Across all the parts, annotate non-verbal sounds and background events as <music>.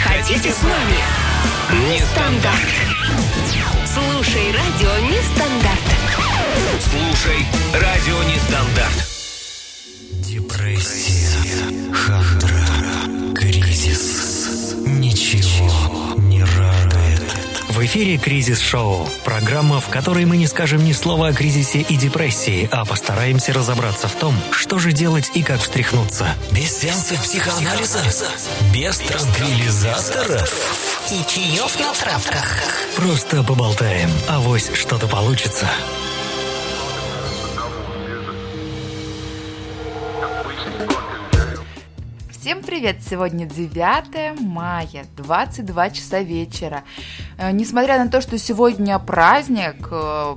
хотите с нами? Нестандарт. Слушай радио Нестандарт. Слушай радио Нестандарт. Депрессия, В эфире «Кризис-шоу» – программа, в которой мы не скажем ни слова о кризисе и депрессии, а постараемся разобраться в том, что же делать и как встряхнуться. Без сеансов психоанализа? Без транквилизаторов? И чаев на травках. Просто поболтаем, авось что-то получится. Всем привет! Сегодня 9 мая, 22 часа вечера. Э, Несмотря на то, что сегодня праздник, э,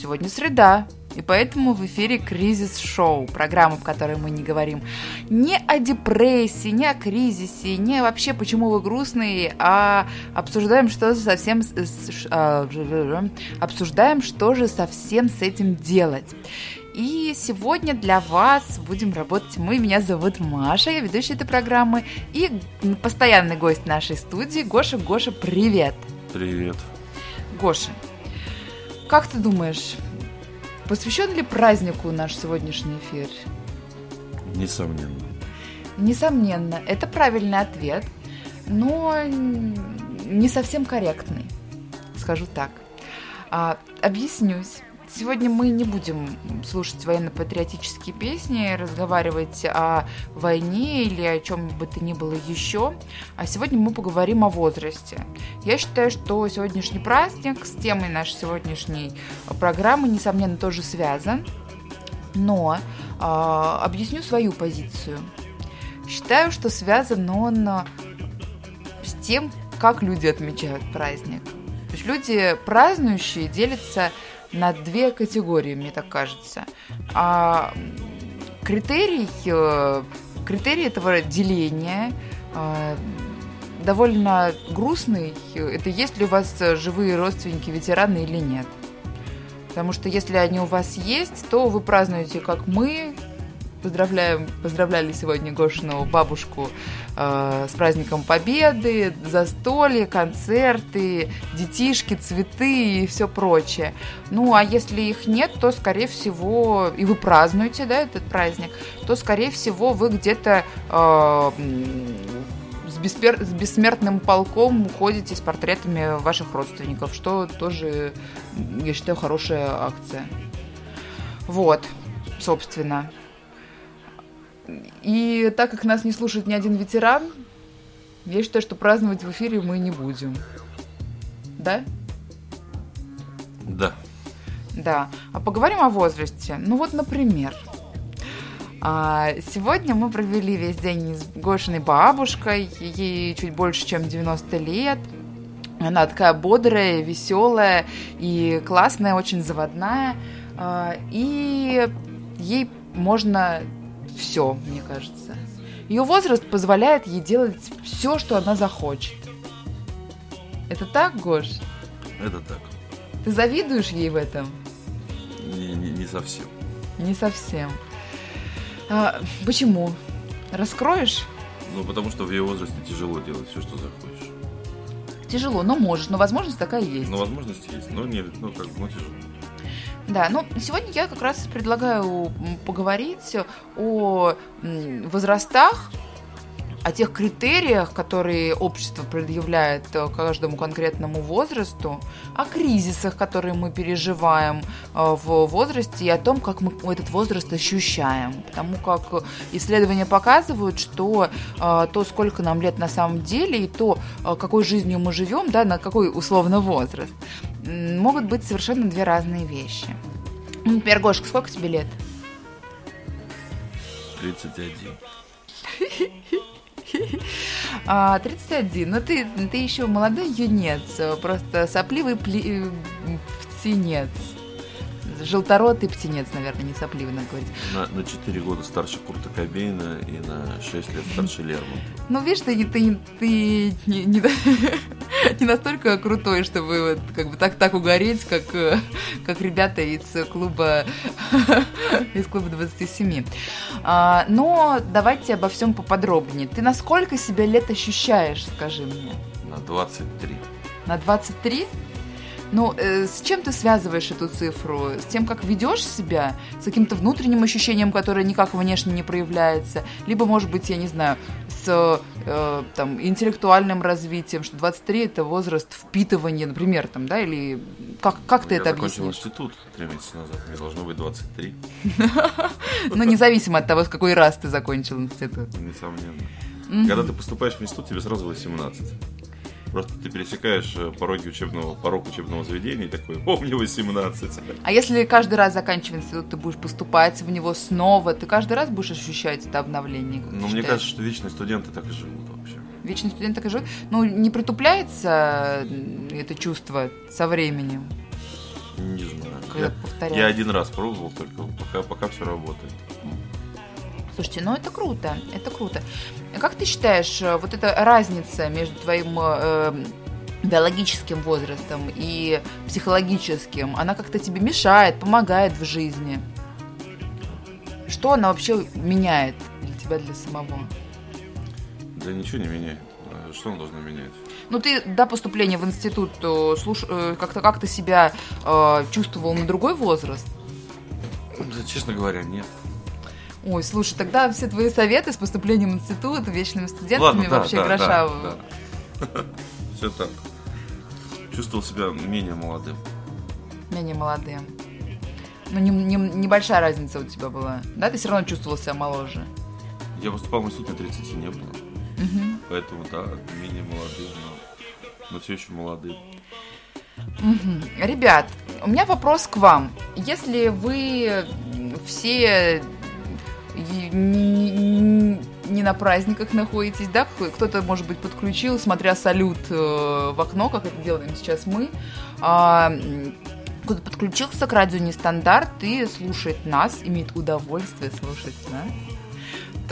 сегодня среда, и поэтому в эфире кризис-шоу, программа, в которой мы не говорим не о депрессии, не о кризисе, не вообще почему вы грустные, а обсуждаем, что совсем с- с- а, обсуждаем, что же совсем с этим делать. И сегодня для вас будем работать мы. Меня зовут Маша, я ведущая этой программы. И постоянный гость нашей студии Гоша. Гоша, привет! Привет. Гоша, как ты думаешь, посвящен ли празднику наш сегодняшний эфир? Несомненно. Несомненно, это правильный ответ, но не совсем корректный, скажу так. А, объяснюсь. Сегодня мы не будем слушать военно-патриотические песни, разговаривать о войне или о чем бы то ни было еще, а сегодня мы поговорим о возрасте. Я считаю, что сегодняшний праздник с темой нашей сегодняшней программы, несомненно, тоже связан, но а, объясню свою позицию. Считаю, что связан он а, с тем, как люди отмечают праздник. То есть люди празднующие делятся на две категории, мне так кажется. А критерий, э, критерий этого деления э, довольно грустный. Это есть ли у вас живые родственники, ветераны или нет. Потому что если они у вас есть, то вы празднуете, как мы, поздравляем, поздравляли сегодня Гошину бабушку э, с праздником Победы, застолье, концерты, детишки, цветы и все прочее. Ну, а если их нет, то, скорее всего, и вы празднуете, да, этот праздник, то, скорее всего, вы где-то э, с, беспер- бессмертным полком ходите с портретами ваших родственников, что тоже, я считаю, хорошая акция. Вот, собственно. И так как нас не слушает ни один ветеран, я считаю, что праздновать в эфире мы не будем. Да? Да. Да. А поговорим о возрасте. Ну вот, например, а, сегодня мы провели весь день с Гошиной бабушкой, ей чуть больше, чем 90 лет. Она такая бодрая, веселая и классная, очень заводная. А, И ей можно все, мне кажется. Ее возраст позволяет ей делать все, что она захочет. Это так, Гош? Это так. Ты завидуешь ей в этом? Не, не, не совсем. Не совсем. А, почему? Раскроешь? Ну, потому что в ее возрасте тяжело делать все, что захочешь. Тяжело, но можешь, но возможность такая есть. Но возможность есть, но не, ну, как бы, ну, тяжело. Да, ну сегодня я как раз предлагаю поговорить о возрастах, о тех критериях, которые общество предъявляет э, каждому конкретному возрасту, о кризисах, которые мы переживаем э, в возрасте и о том, как мы этот возраст ощущаем. Потому как исследования показывают, что э, то, сколько нам лет на самом деле, и то, какой жизнью мы живем, да, на какой условно возраст, могут быть совершенно две разные вещи. Например, Гошка, сколько тебе лет? 31. А, 31. Ну, ты, ты еще молодой юнец, просто сопливый пли- э, птенец. Желторотый птенец, наверное, не сопливый, надо говорить. На, на 4 года старше Курта Кобейна и на 6 лет старше <laughs> Лермонтова. Ну, видишь, ты, ты, ты не, не, <laughs> не настолько крутой, чтобы вот, как бы так, так угореть, как, <laughs> как ребята из клуба, из клуба 27. А, но давайте обо всем поподробнее. Ты на сколько себя лет ощущаешь, скажи мне? На 23. На 23? Ну, э, с чем ты связываешь эту цифру? С тем, как ведешь себя? С каким-то внутренним ощущением, которое никак внешне не проявляется? Либо, может быть, я не знаю, с э, там, интеллектуальным развитием, что 23 – это возраст впитывания, например, там, да, или как, как ты Я это закончил объяснишь? институт три месяца назад. Мне должно быть 23, <laughs> Ну, независимо от того, с какой раз ты закончил институт. несомненно. Когда ты поступаешь в институт, тебе сразу 18. Просто ты пересекаешь э, пороги учебного, порог учебного заведения и такой, о, мне 18. А если каждый раз заканчивая институт, ты будешь поступать в него снова, ты каждый раз будешь ощущать это обновление? Но мне считаешь? кажется, что вечные студенты так и живут вообще. Вечный студент так и живет. Ну, не притупляется м, это чувство со временем, Не знаю. когда Я, я один раз пробовал только, пока, пока все работает. Слушайте, ну это круто, это круто. Как ты считаешь, э, вот эта разница между твоим э, биологическим возрастом и психологическим, она как-то тебе мешает, помогает в жизни? Что она вообще меняет для тебя, для самого? Да ничего не меняет. А Что он должно менять? Ну, ты до поступления в институт э, слуш- э, как-то как ты себя э, чувствовал на другой возраст? Да, честно говоря, нет. Ой, слушай, тогда все твои советы с поступлением в институт, вечными студентами Ладно, да, вообще да, гроша. да, да. <laughs> Все так. Чувствовал себя менее молодым. менее молодым. Ну, не- не- небольшая разница у тебя была. Да, ты все равно чувствовал себя моложе. Я поступал в институт, мне 30 не было. Мгм. Поэтому, да, менее молодым, но, но все еще молодым. Мгм. Ребят, у меня вопрос к вам. Если вы все не, на праздниках находитесь, да, кто-то, может быть, подключил, смотря салют э, в окно, как это делаем сейчас мы, а, кто-то подключился к радио Нестандарт и слушает нас, имеет удовольствие слушать нас,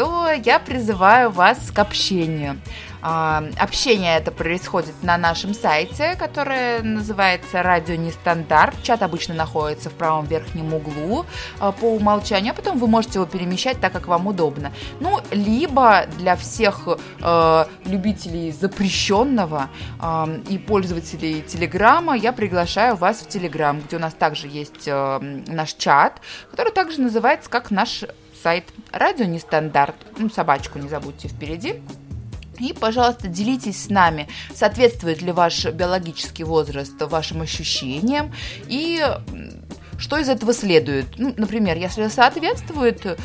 то я призываю вас к общению. А, Общение это происходит на нашем сайте, которое называется «Радио Нестандарт». Чат обычно находится в правом верхнем углу а, по умолчанию, а потом вы можете его перемещать так, как вам удобно. Ну, либо для всех э, любителей запрещенного э, и пользователей Телеграма я приглашаю вас в Телеграм, где у нас также есть э, наш чат, который также называется как наш сайт «Радио Нестандарт». Ну, собачку не забудьте впереди. И, пожалуйста, делитесь с нами, соответствует ли ваш биологический возраст вашим ощущениям и что из этого следует. Ну, например, если соответствует, э,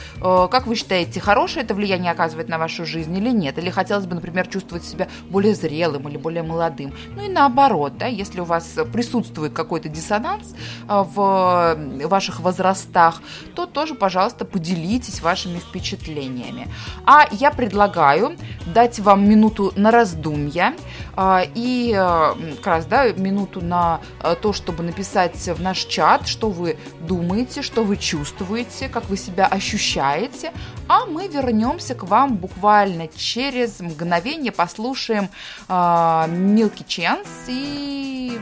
как вы считаете, хорошее это влияние оказывает на вашу жизнь или нет? Или хотелось бы, например, чувствовать себя более зрелым или более молодым? Ну и наоборот, да, если у вас присутствует какой-то диссонанс э, в ваших возрастах, то тоже, пожалуйста, поделитесь вашими впечатлениями. А я предлагаю дать вам минуту на раздумья а, и э, как раз, да, минуту на э, то, чтобы написать в наш чат, что вы думаете, что вы чувствуете, как вы себя ощущаете, а мы вернемся к вам буквально через мгновение, послушаем а, Milky Chance и,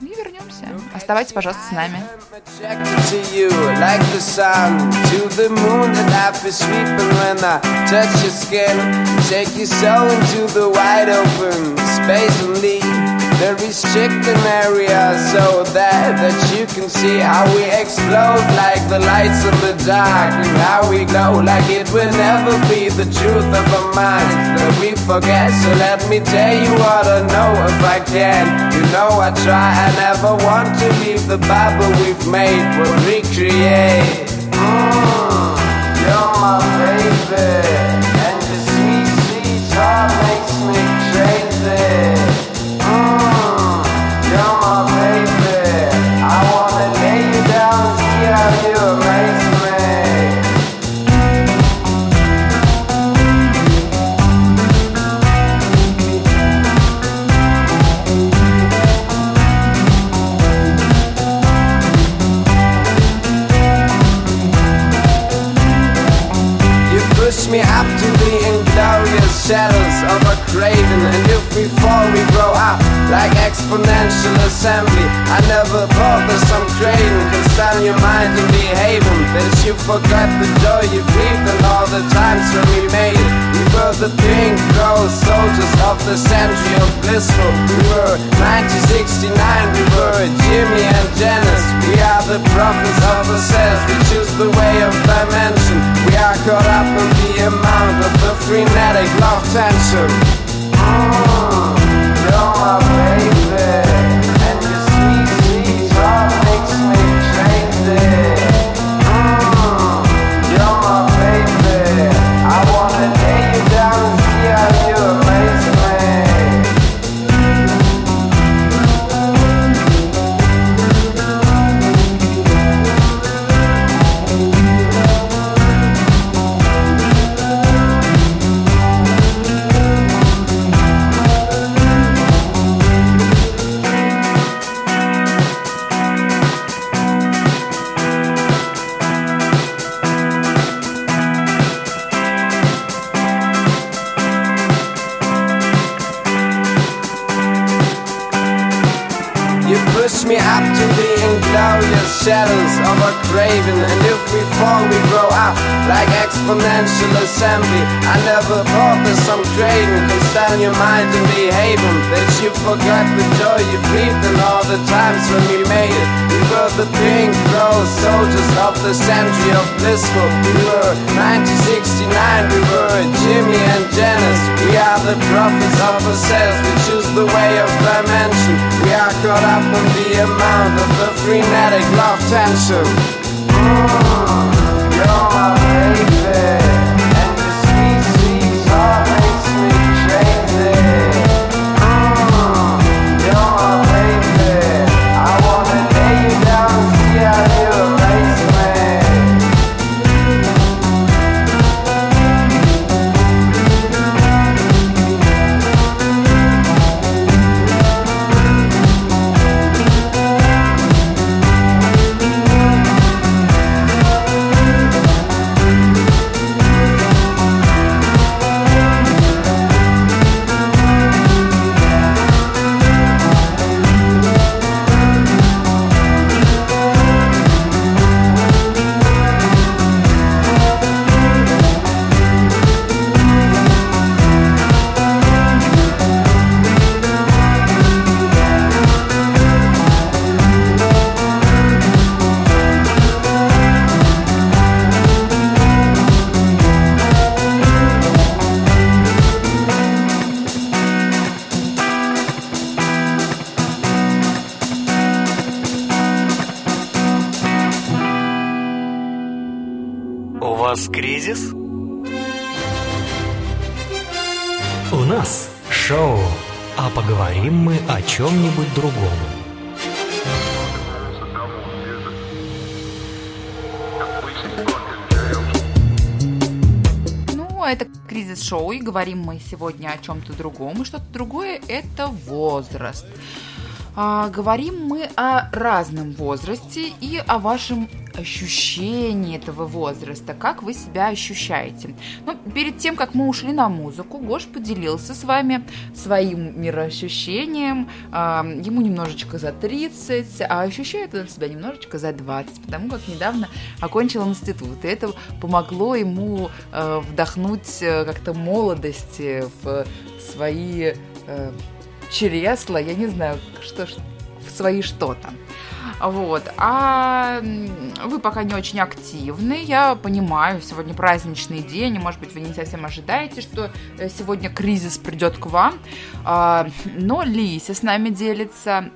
и вернемся. Оставайтесь, пожалуйста, с нами. Space and leave the restricting area so that that you can see how we explode like the lights in the dark and how we glow like it will never be the truth of a mind that we forget. So let me tell you what I know if I can. You know I try, I never want to leave the Bible we've made, what we create. Mm, you're my baby, fall, we grow up like exponential assembly. I never thought that some craving can stand your mind and behaving. That you forgot the joy you breathed and all the times when we made. We were the pink ghost soldiers of the century of blissful. We were 1969, we were Jimmy and Janice. We are the prophets of ourselves. We choose the way of dimension. We are caught up in the amount of the frenetic love tension. Mm, baby. Assembly I never thought that some craving can stand your mind and behaving That you forgot the joy you breathed and all the times when we made it. We were the pink rose soldiers of the century of blissful. We were 1969, we were Jimmy and Janice. We are the prophets of ourselves, we choose the way of dimension. We are caught up in the amount of the frenetic love tension. Mm, You're my baby вас кризис? У нас шоу, а поговорим мы о чем-нибудь другом. Ну, это кризис-шоу, и говорим мы сегодня о чем-то другом. И что-то другое – это возраст. А, говорим мы о разном возрасте и о вашем ощущении этого возраста, как вы себя ощущаете. Ну, перед тем, как мы ушли на музыку, Гош поделился с вами своим мироощущением. А, ему немножечко за 30, а ощущает он себя немножечко за 20, потому как недавно окончил институт. И это помогло ему э, вдохнуть э, как-то молодости в свои э, чресла, я не знаю, что в свои что-то. Вот. А вы пока не очень активны, я понимаю, сегодня праздничный день, и, может быть, вы не совсем ожидаете, что э, сегодня кризис придет к вам. А, Но Лися с нами делится.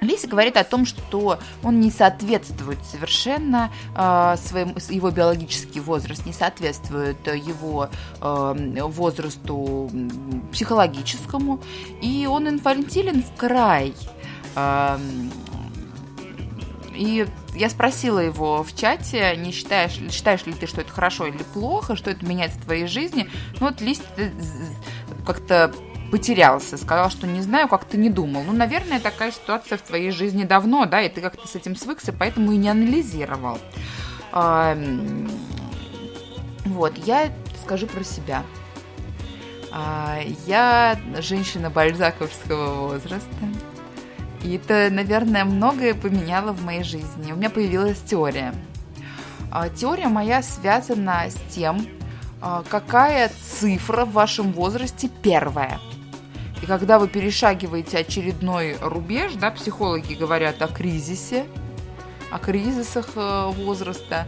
М, Лися говорит о том, что он не соответствует совершенно э, своему, с- его биологический возраст не соответствует э, его э, возрасту психологическому, и он инфантилен в край. Эм, И я спросила его в чате, не считаешь, считаешь ли ты, что это хорошо или плохо, что это меняет в твоей жизни. Ну вот Лист э, как-то потерялся, сказал, что не знаю, как-то не думал. Ну, наверное, такая ситуация в твоей жизни давно, да, и ты как-то с этим свыкся, поэтому и не анализировал. Вот, я скажу про себя. А, Я женщина бальзаковского возраста. И это, наверное, многое поменяло в моей жизни. У меня появилась теория. А, Теория моя связана с тем, а, какая цифра в вашем возрасте первая. И когда вы перешагиваете очередной рубеж, да, психологи говорят о кризисе, о кризисах э, возраста.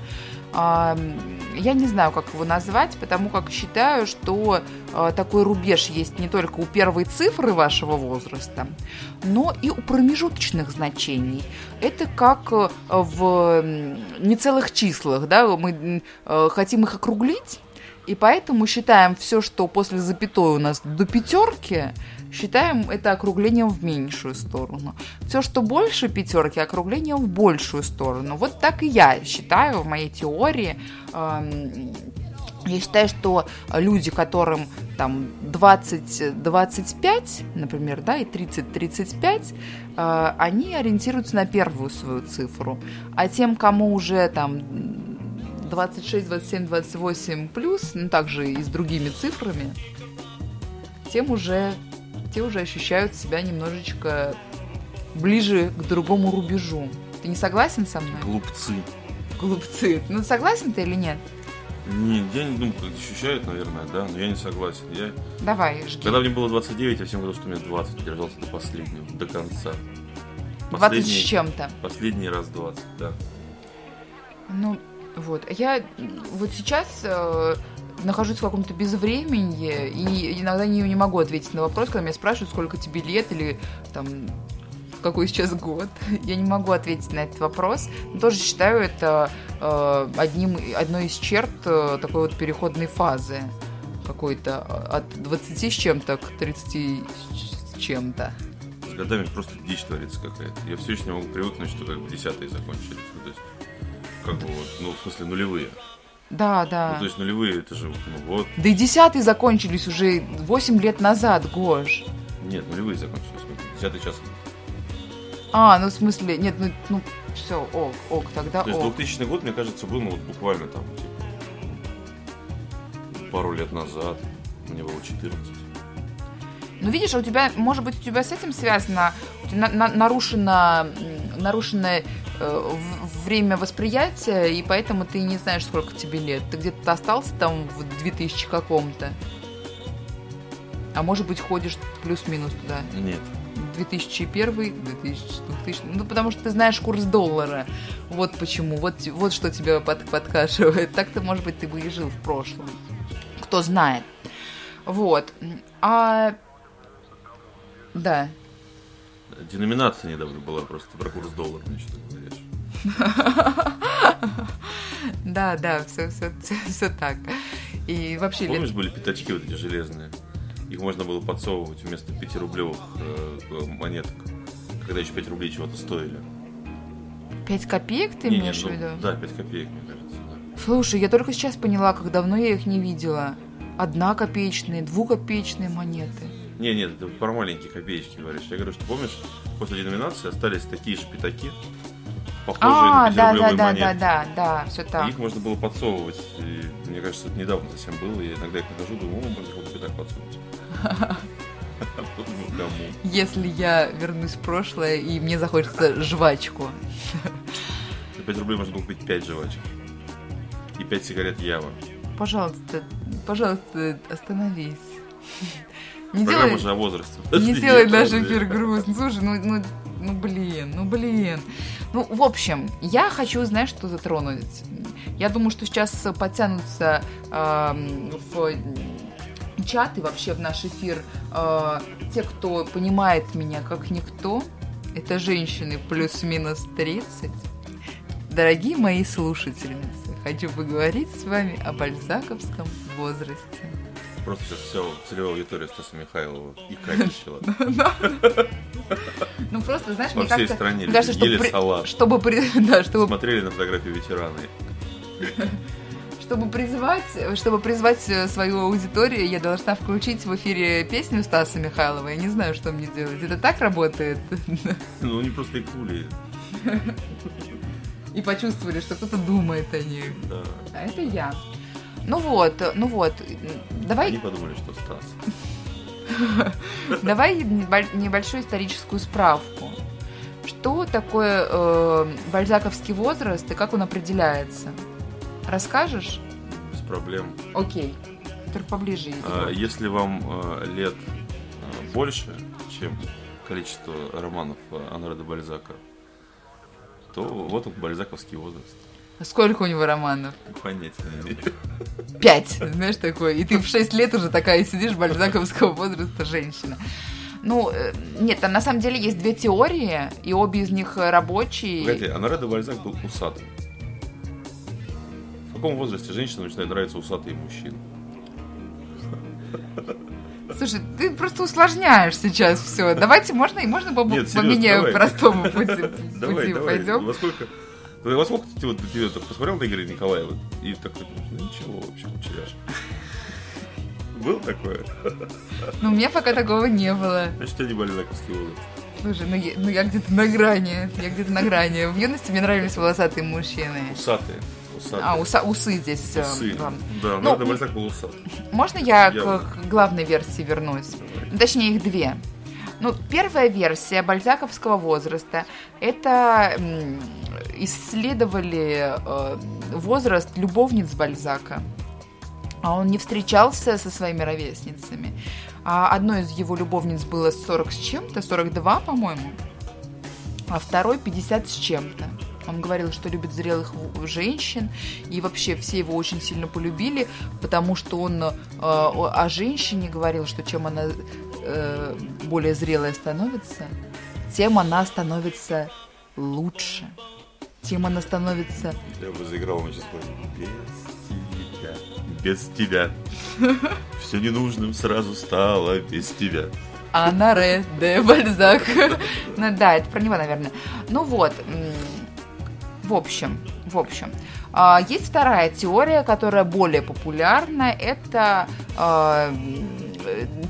Я не знаю, как его назвать, потому как считаю, что э, такой рубеж есть не только у первой цифры вашего возраста, но и у промежуточных значений. Это как э, в нецелых числах, да, мы хотим их округлить, и поэтому считаем все, что после запятой у нас до пятерки, считаем это округлением в меньшую сторону. Все, что больше пятерки, округлением в большую сторону. Вот так и я считаю в моей теории. Эм, Я считаю, что люди, которым там 20-25, например, да, и 30-35, э, они ориентируются на первую свою цифру. А тем, кому уже там 26, 27, 28 плюс, ну также и с другими цифрами, тем уже, те уже ощущают себя немножечко ближе к другому рубежу. Ты не согласен со мной? Глупцы. Глупцы. Ну согласен ты или нет? Не, я не думаю, как ощущают, наверное, да, но я не согласен. Я, Давай, жги. когда мне было 29, я всем говорил, что мне 20, держался до последнего, до конца. 20 с Последний- чем-то. Последний раз 20, да. Ну, вот. Я вот сейчас э, нахожусь в каком-то безвременье и иногда не, не могу ответить на вопрос, когда меня спрашивают, сколько тебе лет или там какой сейчас год. <laughs> Я не могу ответить на этот вопрос. Но тоже считаю это э, одним, одной из черт э, такой вот переходной фазы какой-то э, от 20 с чем-то к 30 с чем-то. С годами просто дичь творится какая-то. Я все еще не могу привыкнуть, что как бы десятые закончились. Ну, то есть, как бы вот, ну, в смысле, нулевые. Да, да. Ну, то есть нулевые, это же, ну, вот. Да и десятые закончились уже 8 лет назад, Гош. Нет, нулевые закончились. Десятый час. А, ну в смысле, нет, ну, ну все, ок, ок, тогда То есть ок. 2000 год, мне кажется, был, ну, вот буквально там, типа, пару лет назад. Мне было 14. Ну видишь, а у тебя, может быть, у тебя с этим связано, на- на- нарушено, нарушено э, время восприятия, и поэтому ты не знаешь, сколько тебе лет. Ты где-то остался там в 2000 каком-то. А может быть, ходишь плюс-минус туда. Нет. 2001, 2000, 2000, ну потому что ты знаешь курс доллара, вот почему, вот, вот что тебя под, подкашивает. Так-то, может быть, ты бы и жил в прошлом, кто знает. Вот, а, да, Деноминация недавно была просто про курс доллара, значит. <laughs> да, да, все, все, все, так. И вообще, Помнишь, были пятачки вот эти железные? Их можно было подсовывать вместо 5-рублевых э, монеток, когда еще 5 рублей чего-то стоили. 5 копеек ты Не, не, имеешь ну, в виду? Да, 5 копеек, мне кажется. да. Слушай, я только сейчас поняла, как давно я их не видела. Одна копеечные, двухкопеечные монеты. Не, нет, это про маленькие копеечки говоришь. Я говорю, что помнишь, после деноминации остались такие же пятаки, похожие А, на да, 5 да, да, монеты. да, да, да, все И так. их можно было подсовывать. И, мне кажется, это недавно совсем было. Я иногда их нахожу, думаю, о, можно было бы так подсунуть. Думаю, <laughs> кому? Если я вернусь в прошлое и мне захочется жвачку. За 5 рублей можно было купить 5 жвачек. И 5 сигарет Ява. Пожалуйста, пожалуйста, остановись. Не Программа делай, же о возрасте. не делай подожди. эфир грустным. Слушай, ну, ну, ну блин, ну блин. Ну, в общем, я хочу, знаешь, что затронуть. Я думаю, что сейчас подтянутся эм, в чат и вообще в наш эфир э, те, кто понимает меня как никто. Это женщины плюс-минус 30. Дорогие мои слушательницы, хочу поговорить с вами о бальзаковском возрасте. Просто сейчас все целевая аудитория Стаса Михайлова и <laughs> начала. Ну просто, знаешь, По мне всей кажется, стране мне кажется, ели салат. чтобы, <laughs> да, чтобы, Смотрели на фотографию ветераны. <laughs> чтобы призвать, чтобы призвать э, свою аудиторию, я должна включить в эфире песню Стаса Михайлова. Я не знаю, что мне делать. Это так работает? Ну, они просто икнули. И почувствовали, что кто-то думает о них. Да. А это я. Ну вот, ну вот, давай... Они подумали, что Стас. <laughs> Давай небольшую историческую справку. Что такое э, бальзаковский возраст и как он определяется? Расскажешь? Без проблем. Окей. Только поближе. А, если вам э, лет э, больше, чем количество романов Анре де Бальзака, то вот он бальзаковский возраст. Сколько у него романов? Понятия не имею. Пять, знаешь, такое. И ты в шесть лет уже такая сидишь, бальзаковского возраста женщина. Ну, э, нет, там на самом деле есть две теории, и обе из них рабочие. Погоди, Анаре де Бальзак был усатым. В каком возрасте женщинам начинает нравиться усатые мужчины? Слушай, ты просто усложняешь сейчас все. Давайте, можно, и можно по, Нет, по менее простому пути, давай, пути давай. пойдем? Во сколько, во сколько ты, вот, ты, ты посмотрел на Игоря Николаева и так ну ничего вообще, кучеряш. <laughs> Было такое? Ну, у меня пока такого не было. Значит, у тебя не бальзаковский возраст. Слушай, ну я, ну я где-то на грани. Я где-то на грани. В юности мне нравились волосатые мужчины. Усатые. Усатые. А, уса, усы здесь. Э, усы. Да, да ну, ну Бальзак был усат. Можно я, я к, к главной версии вернусь? Давай. Точнее, их две. Ну, первая версия бальзаковского возраста – это исследовали э, возраст любовниц Бальзака а он не встречался со своими ровесницами. А одной из его любовниц было 40 с чем-то, 42, по-моему, а второй 50 с чем-то. Он говорил, что любит зрелых женщин, и вообще все его очень сильно полюбили, потому что он э, о женщине говорил, что чем она э, более зрелая становится, тем она становится лучше, тем она становится... Я бы заиграл, сейчас без без тебя. <laughs> Все ненужным сразу стало без тебя. Анаре де Бальзак. Ну да, это про него, наверное. Ну вот, в общем, в общем. А, есть вторая теория, которая более популярна. Это а,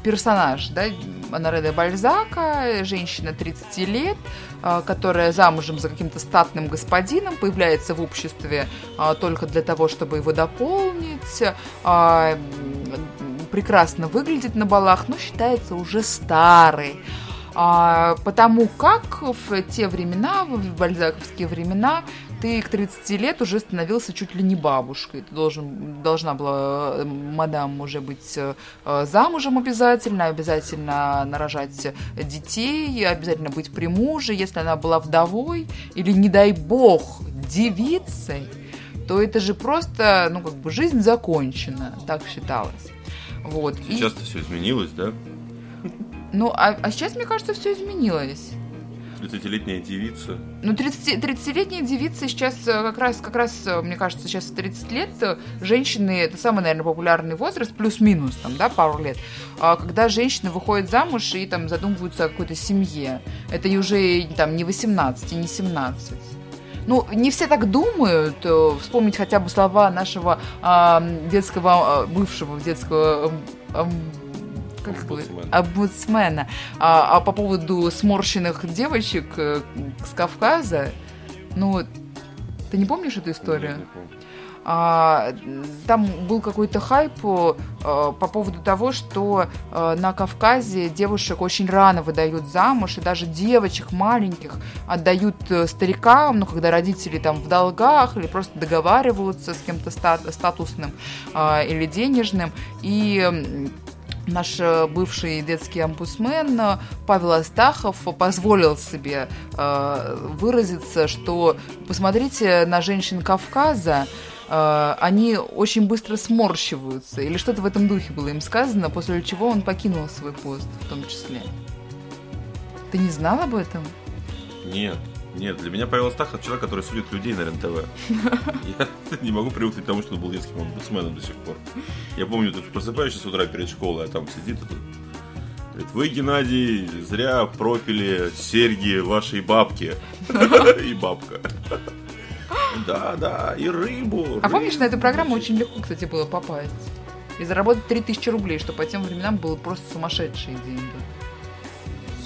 персонаж, да, Анаре де Бальзака, женщина 30 лет, а, которая замужем за каким-то статным господином, появляется в обществе а, только для того, чтобы его дополнить, а, прекрасно выглядит на балах, но считается уже старой. Потому как в те времена, в бальзаковские времена, ты к 30 лет уже становился чуть ли не бабушкой. Ты должен, должна была э, мадам уже быть э, замужем обязательно, обязательно нарожать детей, обязательно быть при муже. Если она была вдовой или, не дай бог, девицей, то это же просто, ну, как бы жизнь закончена, так считалось. Вот. Сейчас-то И... все изменилось, да? Ну, а, а сейчас, мне кажется, все изменилось. 30-летняя девица. Ну, 30, 30-летняя девица сейчас э, как раз, как раз, э, мне кажется, сейчас 30 лет э, женщины, это самый, наверное, популярный возраст, плюс-минус, там, да, пару лет, а когда женщины выходят замуж и там задумываются о какой-то семье. Это уже там не 18, не 17. Ну, не все так думают. Вспомнить хотя бы слова нашего э, детского, бывшего детского э, как омбудсмена. омбудсмена. А, а по поводу сморщенных девочек э, с Кавказа, ну, ты не помнишь эту историю? Не помню. А, там был какой-то хайп а, по поводу того, что а, на Кавказе девушек очень рано выдают замуж, и даже девочек маленьких отдают старикам, ну, когда родители там в долгах или просто договариваются с кем-то стат статусным а, или денежным, и наш э, бывший детский омбудсмен э, Павел Астахов позволил себе э, выразиться, что посмотрите на женщин Кавказа, они очень быстро сморщиваются, или что-то в этом духе было им сказано, после чего он покинул свой пост в том числе. Ты не знал об этом? Нет. Нет, для меня Павел Астахов человек, который судит людей на РЕН-ТВ. Я не могу привыкнуть к тому, что он был детским омбудсменом до сих пор. Я помню, ты просыпаешься с утра перед школой, а там сидит и тут Говорит, вы, Геннадий, зря пропили серьги вашей бабки. <laughs> И бабка. Да, да, и рыбу. А помнишь, на эту программу очень легко, кстати, было попасть? И заработать 3000 рублей, что по тем временам было просто сумасшедшие деньги.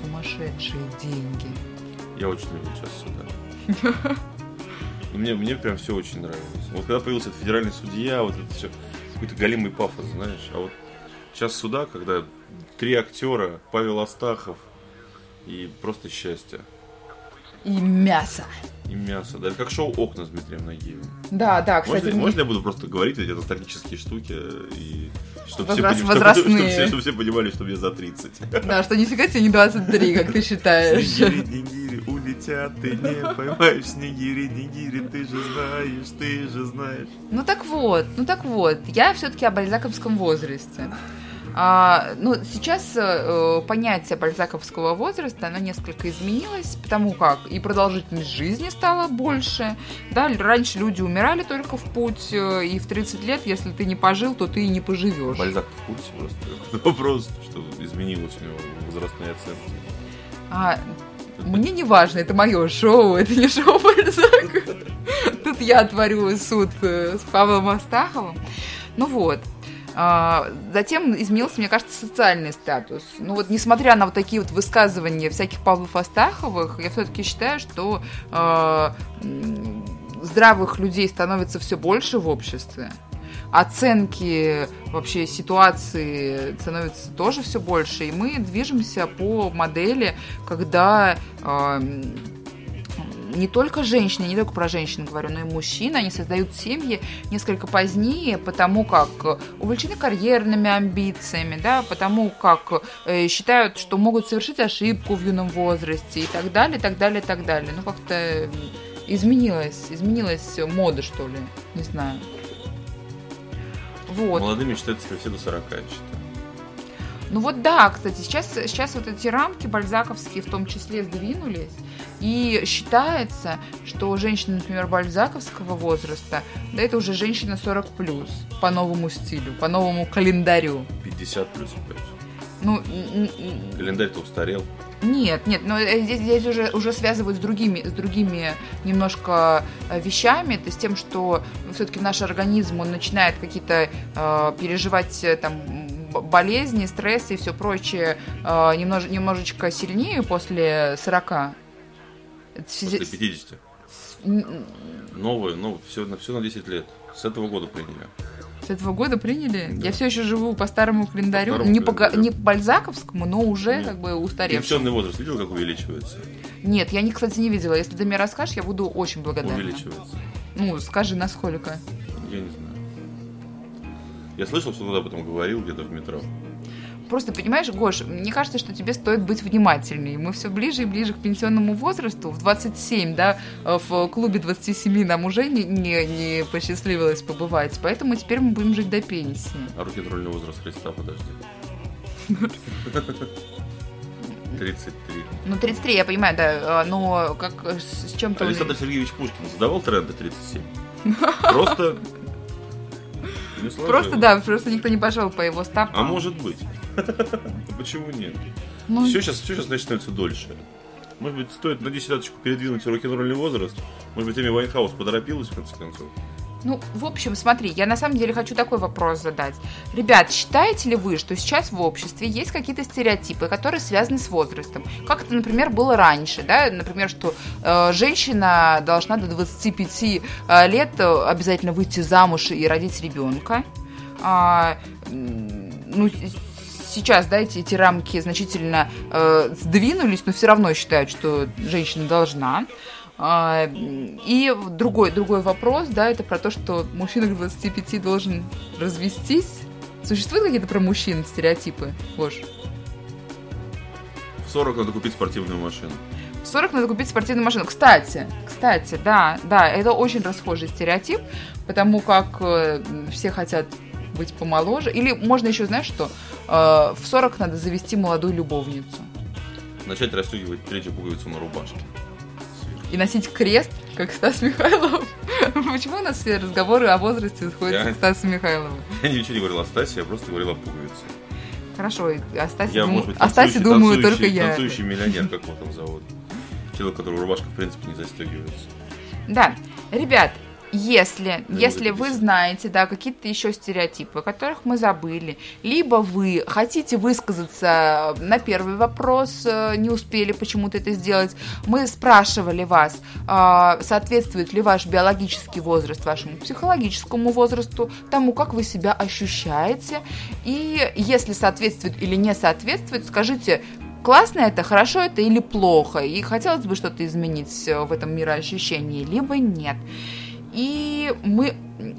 Сумасшедшие деньги. Я очень люблю сейчас сюда. <laughs> Мне, мне прям все очень нравилось. Вот когда появился этот федеральный судья, вот это все, какой-то галимый пафос, знаешь. А вот сейчас суда, когда три актера, Павел Астахов и просто счастье. И мясо. И мясо. Да, как шоу «Окна» с Дмитрием Нагиевым. Да, да, кстати. Можно, мне- можно я буду просто говорить эти ностальгические штуки, и чтобы все, Возраст- чтобы- возрастные. чтобы все- чтобы все понимали, что мне за 30. <laughs> Да, что нифига тебе не 23, как ты считаешь. Снегири-нигири улетят, ты не поймаешь снегири-нигири, ты же знаешь, ты же знаешь. Ну так вот, ну так вот, я все-таки о бальзаковском возрасте. А, ну, сейчас э, понятие бальзаковского возраста, оно несколько изменилось, потому как и продолжительность жизни стала больше, да, раньше люди умирали только в путь, э, и в 30 лет, если ты не пожил, то ты и не поживешь. Бальзак в курсе просто. <laughs> Вопрос, что изменилось у него возрастные оценки. А, мне не важно, это мое шоу, <laughs> это не шоу Бальзака. <laughs> Тут я творю суд э, с Павлом Астаховым. Ну вот. А, Затем изменился, мне кажется, социальный статус. Ну вот, несмотря на вот такие вот высказывания всяких Павлов Астаховых, я все-таки считаю, что а, здравых людей становится все больше в обществе. Оценки вообще ситуации становятся тоже все больше, и мы движемся по модели, когда а, не только женщины, не только про женщин говорю, но и мужчины, они создают семьи несколько позднее, потому как увлечены карьерными амбициями, да, потому как э, считают, что могут совершить ошибку в юном возрасте и так далее, и так далее, и так далее. Ну, как-то изменилась, изменилась мода, что ли, не знаю. Вот. Молодыми считается все до 40, я считаю. Ну вот да, кстати, сейчас, сейчас вот эти рамки бальзаковские в том числе сдвинулись. И считается, что женщина, например, бальзаковского возраста, да это уже женщина 40 плюс по новому стилю, по новому календарю. 50 плюс опять. Ну, Календарь-то устарел. нет, нет, но э, здесь, здесь уже, уже связывают с другими, с другими немножко э, вещами, то есть тем, что все-таки наш организм, он начинает какие-то э, переживать э, там болезни, стрессы и все прочее э, немнож- немножечко сильнее после 40. После с- 50. н- Новое, ну, все на, все на 10 лет. С этого года приняли. С этого года приняли? Я все еще живу по старому календарю, старому не, по, календарю. не по бальзаковскому, но уже Нет. как бы устаревшему. Пенсионный возраст видел, как увеличивается? Нет, я, кстати, не видела. Если ты мне расскажешь, я буду очень благодарна. Увеличивается. Ну, скажи, насколько. Я не знаю. Я слышал, что кто-то об этом говорил где-то в метро. Просто, понимаешь, Гош, мне кажется, что тебе стоит быть внимательней. Мы все ближе и ближе к пенсионному возрасту. В 27, да, в клубе 27 нам уже не, не, не посчастливилось побывать. Поэтому теперь мы будем жить до пенсии. А рок-н-ролльный возраст Христа, подожди. <laughs> 33. Ну, 33, я понимаю, да, а, но как с, с чем-то... Александр Сергеевич Пушкин задавал тренды 37. Просто... <laughs> Просто, да, просто никто не пошел по его стопам. А может быть. <laughs> Почему нет? Ну, Все сейчас, все сейчас значит, становится дольше. Может быть, стоит на десяточку передвинуть рок-н-ролльный возраст? Может быть, Эми Вайнхаус поторопилась, в конце концов? Ну, в общем, смотри, я на самом деле хочу такой вопрос задать. Ребят, считаете ли вы, что сейчас в обществе есть какие-то стереотипы, которые связаны с возрастом? Как это, например, было раньше, да? Например, что э, женщина должна до 25 э, лет э, обязательно выйти замуж и родить ребенка. А, ну, сейчас, да, эти, эти рамки значительно э, сдвинулись, но все равно считают, что женщина должна. А, И другой, другой вопрос, да, это про то, что мужчина к 25 должен развестись. Существуют какие-то про мужчин стереотипы, Гош? В 40 надо купить спортивную машину. В 40 надо купить спортивную машину. Кстати, кстати, да, да, это очень расхожий стереотип, потому как э, все хотят быть помоложе. Или можно еще, знаешь что, Э, в 40 надо завести молодую любовницу. Начать расстегивать третью пуговицу на рубашке. И носить крест, как Стас Михайлов. <laughs> Почему у нас все разговоры о возрасте сходятся Я- к Стасу Михайлову? Я ничего не говорил о Стасе, я просто говорил о пуговице. Хорошо, о Стасе, Я, дум- может быть, о Стасе думаю только я. Танцующий миллионер, как его там зовут. Человек, которого рубашка, в принципе, не застегивается. Да, ребят, если, если вы знаете, да, какие-то еще стереотипы, которых мы забыли, либо вы хотите высказаться на первый вопрос, э, не успели почему-то это сделать, мы спрашивали вас, а, соответствует ли ваш биологический возраст вашему психологическому возрасту, тому, как вы себя ощущаете, и если соответствует или не соответствует, скажите, классно это, хорошо это или плохо, и хотелось бы что-то изменить э, в этом мироощущении, либо нет. И мы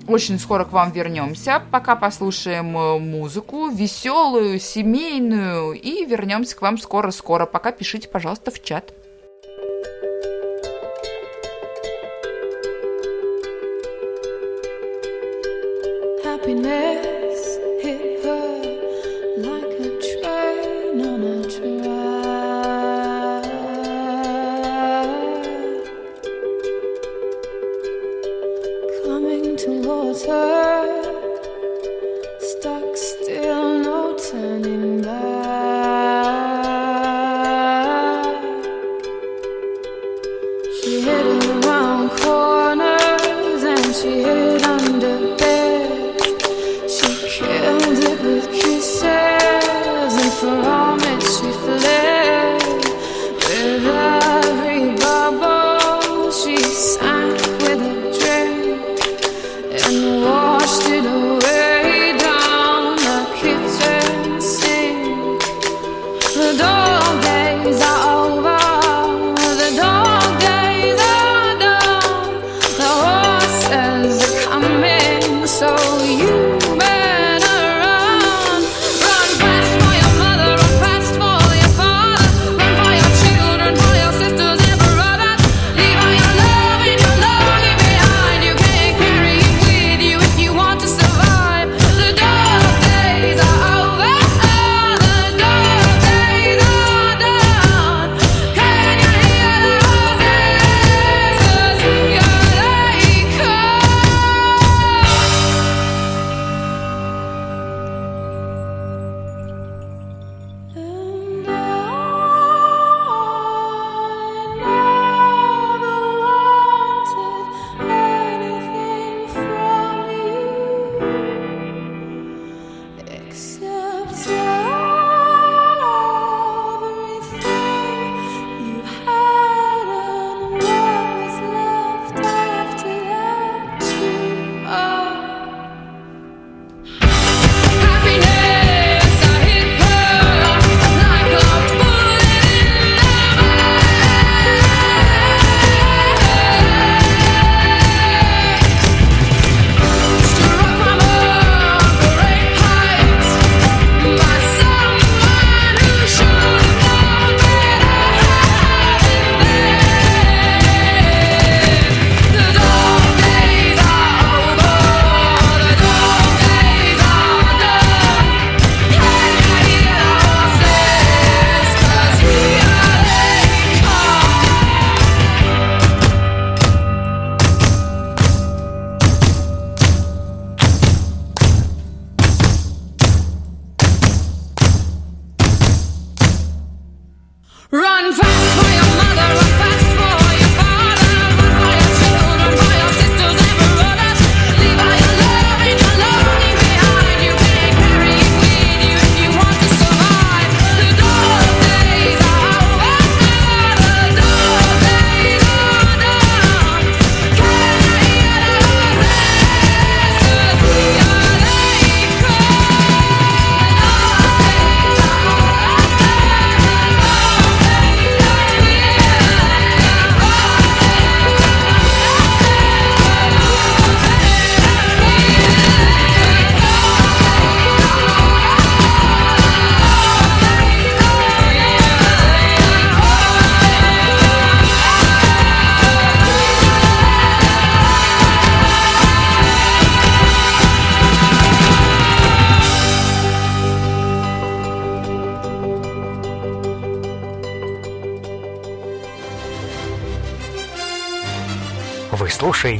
очень скоро к вам вернемся. Пока послушаем э, музыку, веселую, семейную. И вернемся к вам скоро-скоро. Пока пишите, пожалуйста, в чат.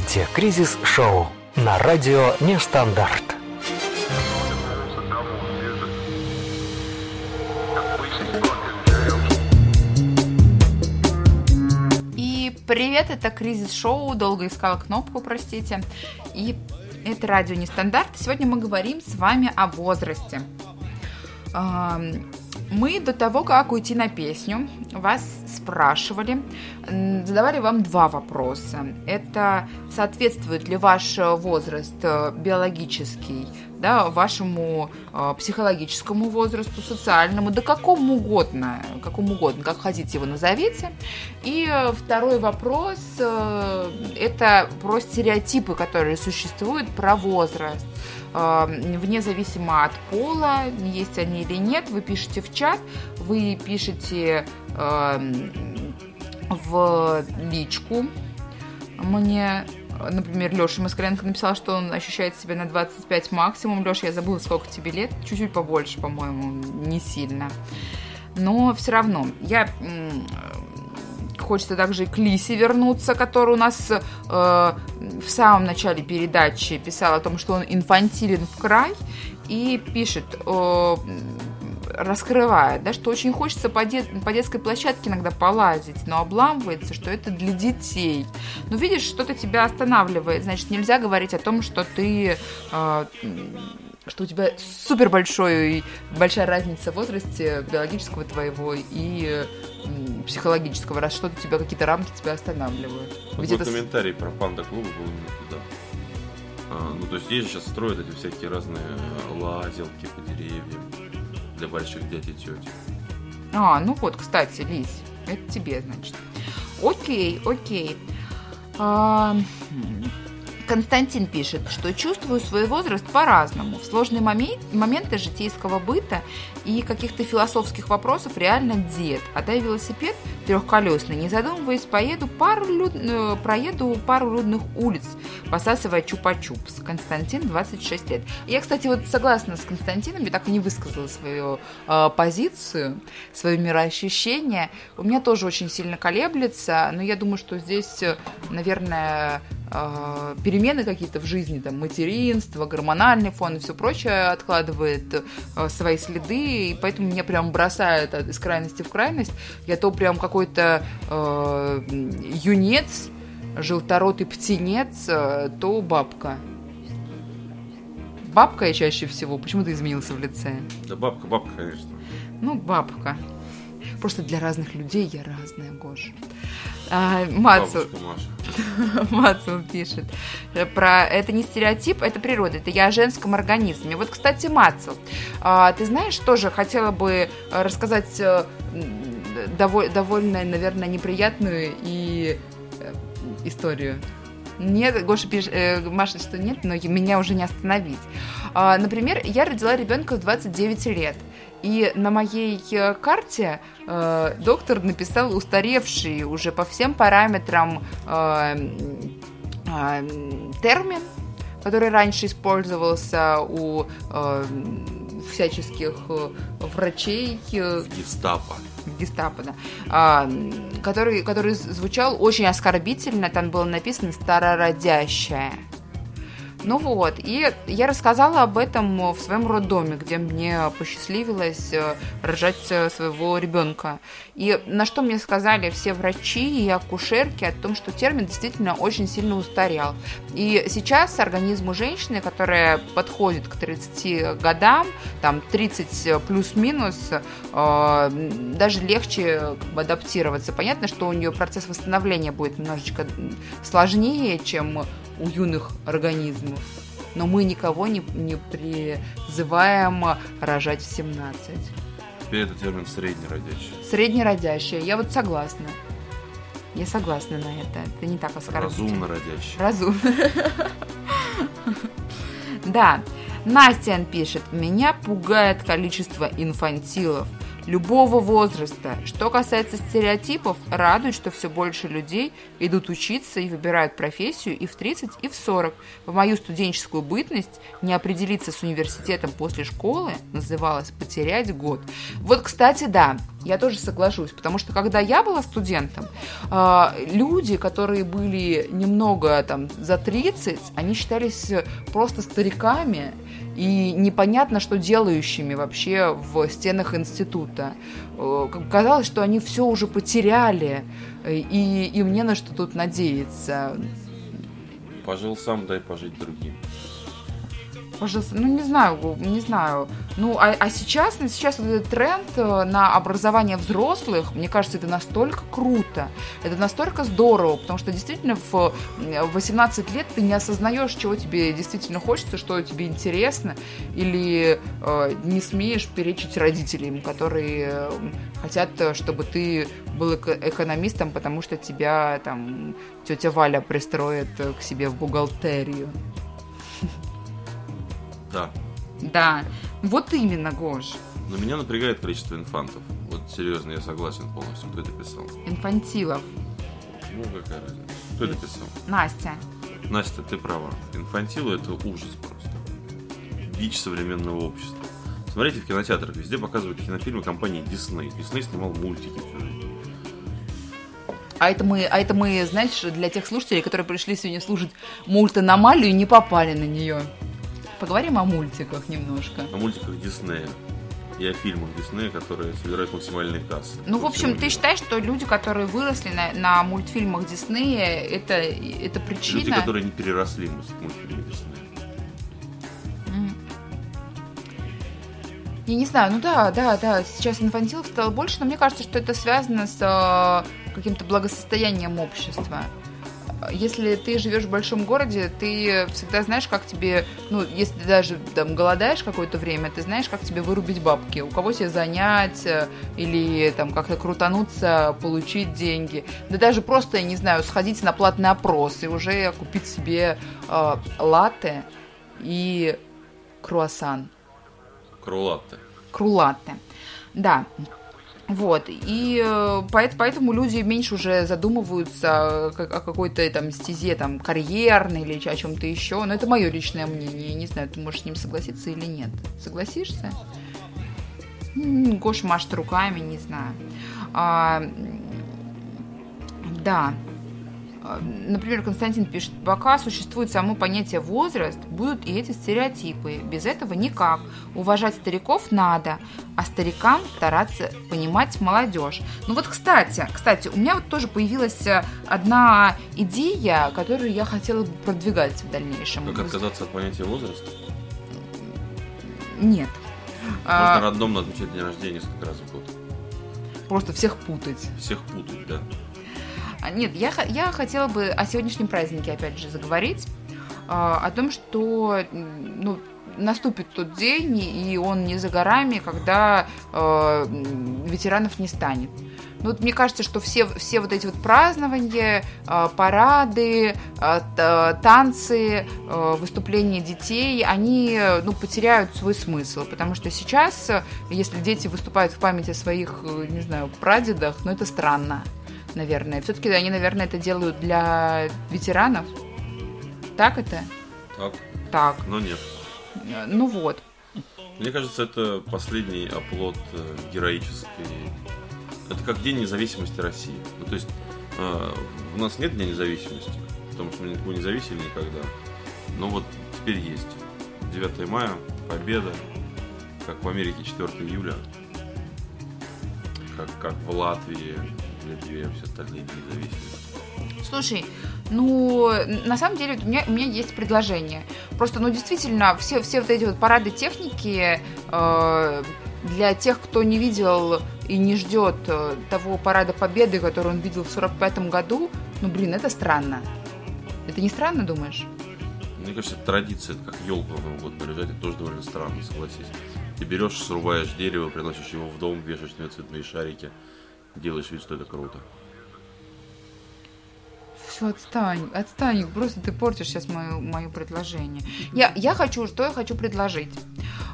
слушаете «Кризис Шоу» на радио «Нестандарт». И привет, это «Кризис Шоу», долго искала кнопку, простите. И это радио «Нестандарт». Сегодня мы говорим с вами о возрасте. Мы до того, как уйти на песню, вас спрашивали, задавали вам два вопроса. Это соответствует ли ваш э, возраст э, биологический да, вашему э, психологическому возрасту, социальному, да какому угодно, какому угодно, как хотите его назовите. И э, второй вопрос э, это про стереотипы, которые существуют про возраст. Вне зависимо от пола, есть они или нет, вы пишете в чат, вы пишете в личку мне Например, Леша Москаленко написал, что он ощущает себя на 25 максимум. Леша, я забыла, сколько тебе лет. Чуть-чуть побольше, по-моему, не сильно. Но все равно. Я хочется также и к Лисе вернуться, который у нас э, в самом начале передачи писал о том, что он инфантилен в край. И пишет, э, раскрывает, да, что очень хочется по, дет- по детской площадке иногда полазить, но обламывается, что это для детей. Но видишь, что-то тебя останавливает, значит, нельзя говорить о том, что ты... э, что у тебя супер большой, большая разница в возрасте биологического твоего и психологического, раз что-то тебя, какие-то рамки тебя останавливают. Ведь Такой это комментарий про панда-клубы был именно туда. А, ну, то есть здесь сейчас строят эти всякие разные лазилки по деревьям для больших дядь и теть. А, ну вот, кстати, Лись, это тебе, значит. Окей, окей. А, Константин пишет, что чувствую свой возраст по-разному. В сложные момен- моменты житейского быта и каких-то философских вопросов реально дед. А дай велосипед трехколесный, не задумываясь, поеду пару люд- э, проеду пару людных улиц, посасывая чупа-чупс. Константин, 26 лет. Я, кстати, вот согласна с Константином, я так и не высказала свою э, позицию, свое мироощущение. У меня тоже очень сильно колеблется, но я думаю, что здесь, э, наверное, э, перемены какие-то в жизни, там, материнство, гормональный фон и все прочее откладывает э, свои следы, и поэтому меня прям бросает из крайности в крайность. Я то прям какой-то э, юнец, желторотый птенец, то бабка. Бабка я чаще всего. Почему ты изменился в лице? Да бабка, бабка, конечно. Ну, бабка. Просто для разных людей я разная, Гоша. А, Мацу, Бабушка Маша. <laughs> Мацу пишет э, про это не стереотип, это природа, это я о женском организме. Вот, кстати, Мацу, а, ты знаешь, тоже хотела бы э, рассказать э, довольно, наверное, неприятную и историю. Нет, Гоша пишет, э, Маша, что нет, но меня уже не остановить. А, например, я родила ребенка в 29 лет. И на моей э, карте э, доктор написал устаревший уже по всем параметрам э, м, термин, который раньше использовался у э, всяческих э, врачей, э, Гестапо. гестапо, да, а, который, который звучал очень оскорбительно, там было написано «старородящая». Ну вот, и я рассказала об этом в своем роддоме, где мне посчастливилось э, рожать э, своего ребенка. И на что мне сказали все врачи и акушерки о том, что термин действительно очень сильно устарел. И сейчас организму женщины, которая подходит к 30 годам, там 30 плюс-минус, э, даже легче как бы, адаптироваться. Понятно, что у нее процесс восстановления будет немножечко сложнее, чем у юных организмов. Но мы никого не, не призываем рожать в 17. Теперь это термин среднеродящий. Среднеродящая. Я вот согласна. Я согласна на это. Это не так оскорбительно. Разумно родящий. Разумно. <laughs> Да. Настя пишет, меня пугает количество инфантилов любого возраста. Что касается стереотипов, радует, что все больше людей идут учиться и выбирают профессию и в 30, и в 40. В мою студенческую бытность не определиться с университетом после школы называлось «потерять год». Вот, кстати, да, Я тоже соглашусь, потому что когда я была студентом, а, люди, которые были немного там за 30, они считались просто стариками и непонятно, что делающими вообще в стенах института. Э, Казалось, что они все уже потеряли, э, и им не на что тут надеяться. Пожил сам, дай пожить другим. Пожалуйста, ну не знаю, не знаю. Ну, а, а сейчас, сейчас вот этот тренд э, на образование взрослых, мне кажется, это настолько круто, это настолько здорово, потому что действительно в 18 лет ты не осознаешь, чего тебе действительно хочется, что тебе интересно, или э, не смеешь перечить родителям, которые э, хотят, чтобы ты был эко- экономистом, потому что тебя там тетя Валя пристроит э, к себе в бухгалтерию. Да. Да, вот именно, Гош. Но меня напрягает количество инфантов. Вот серьезно, я согласен полностью. Кто это писал? Инфантилов. Ну, какая разница. Кто это писал? Настя. Настя, ты права. Инфантилы это ужас просто. Дичь современного общества. Смотрите в кинотеатрах, везде показывают кинофильмы компании Disney. Disney снимал мультики всю жизнь. А это мы, а это мы, знаешь, для тех слушателей, которые пришли сегодня слушать мульт-аномалию и не попали на нее. Поговорим о мультиках немножко. О мультиках Диснея. И о фильмах Диснея, которые собирают максимальные кассы. Ну, в общем, ты считаешь, что люди, которые выросли на, на мультфильмах Диснея, это, это причина... Люди, которые не переросли мультфильмы Диснея. Я не знаю, ну да, да, да, сейчас инфантилов стало больше, но мне кажется, что это связано с э, каким-то благосостоянием общества. Если ты живешь в большом городе, ты всегда знаешь, как тебе, ну, если ты даже там голодаешь какое-то время, ты знаешь, как тебе вырубить бабки, у кого себе занять, э, или там как-то крутануться, получить деньги. Да даже просто, я не знаю, сходить на платный опрос и уже купить себе э, латте и круассан Крулатте. крулатте. Да. Вот, и э, поэт- поэтому люди меньше уже задумываются о, ка- о какой-то там стезе там карьерной или о чем-то еще. Но это мое личное мнение. Не знаю, ты можешь с ним согласиться или нет. Согласишься? М, Гоша машет руками, не знаю. А, да. Например, Константин пишет, пока существует само понятие возраст, будут и эти стереотипы. Без этого никак. Уважать стариков надо, а старикам стараться понимать молодежь. Ну вот, кстати, кстати, у меня вот тоже появилась э, одна идея, которую я хотела бы продвигать в дальнейшем. Как отказаться от понятия возраста? Нет. Можно А, рандомно отмечать день рождения несколько раз в год. просто всех путать. Всех путать, да. А, Нет, я, я хотела бы о сегодняшнем празднике, опять же, заговорить. а, О том, что ну, наступит тот день, и он не за горами, когда э, ветеранов не станет. Ну, вот мне кажется, что все, все вот эти вот празднования, э, парады, э, танцы, э, выступления детей, они ну, потеряют свой смысл. Потому что сейчас, если дети выступают в память о своих, э, не знаю, прадедах, ну, это странно наверное. Все-таки они, наверное, это делают для ветеранов. Так это? Так, Так. но нет. Ну вот. Мне кажется, это последний оплот э, героической... Это как День независимости России. Ну, то есть э, у нас нет Дня независимости, потому что мы никакого не зависели никогда. Но вот теперь есть. 9 мая, победа, как в Америке 4 июля, как, как в Латвии, в Литве, все остальные дни независимости. Слушай, ну, на самом деле у меня, у меня есть предложение. Просто, ну, действительно, все, все вот эти вот парады техники э, для тех, кто не видел и не ждет э, того парада победы, который он видел в 45 году, ну, блин, это странно. Это не странно, думаешь? Мне кажется, это традиция, это как елка на Новый год наряжать, это тоже довольно странно, согласись. Ты берешь, срубаешь дерево, приносишь его в дом, вешаешь на цветные шарики, делаешь вид, что это круто. Все, отстань, отстань, просто ты портишь сейчас мое, мое предложение. Я, я хочу, что я хочу предложить?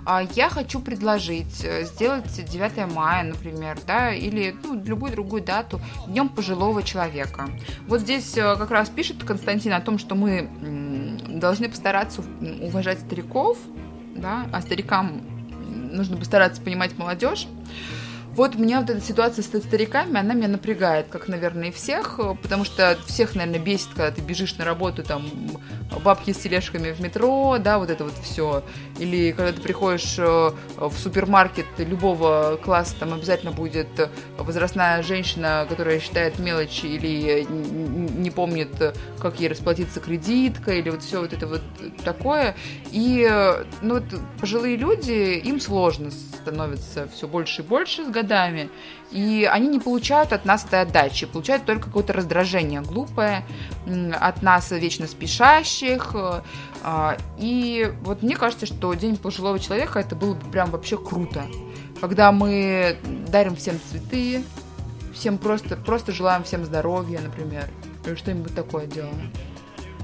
А, Я хочу предложить э, сделать 9 мая, например, да, или ну, любую другую дату Днем пожилого человека. Вот здесь э, как раз пишет Константин о том, что мы должны постараться уважать стариков, да, а старикам нужно постараться понимать молодежь. Вот меня вот эта ситуация с стариками, она меня напрягает, как, наверное, и всех, э, потому что всех, наверное, бесит, когда ты бежишь на работу, там, бабки с тележками в метро, да, вот это вот все. Или когда ты приходишь э, в супермаркет любого класса, там обязательно будет возрастная женщина, которая считает мелочи или не помнит, как ей расплатиться кредиткой, или вот все вот это вот такое. И, э, ну, вот пожилые люди, им сложно становится все больше и больше с годами, и они не получают от нас этой отдачи, получают только какое-то раздражение глупое от нас вечно спешащих. Э, а, и вот мне кажется, что День пожилого человека это было бы прям вообще круто, когда мы дарим всем цветы, всем просто, просто желаем всем здоровья, например, или что-нибудь такое делаем.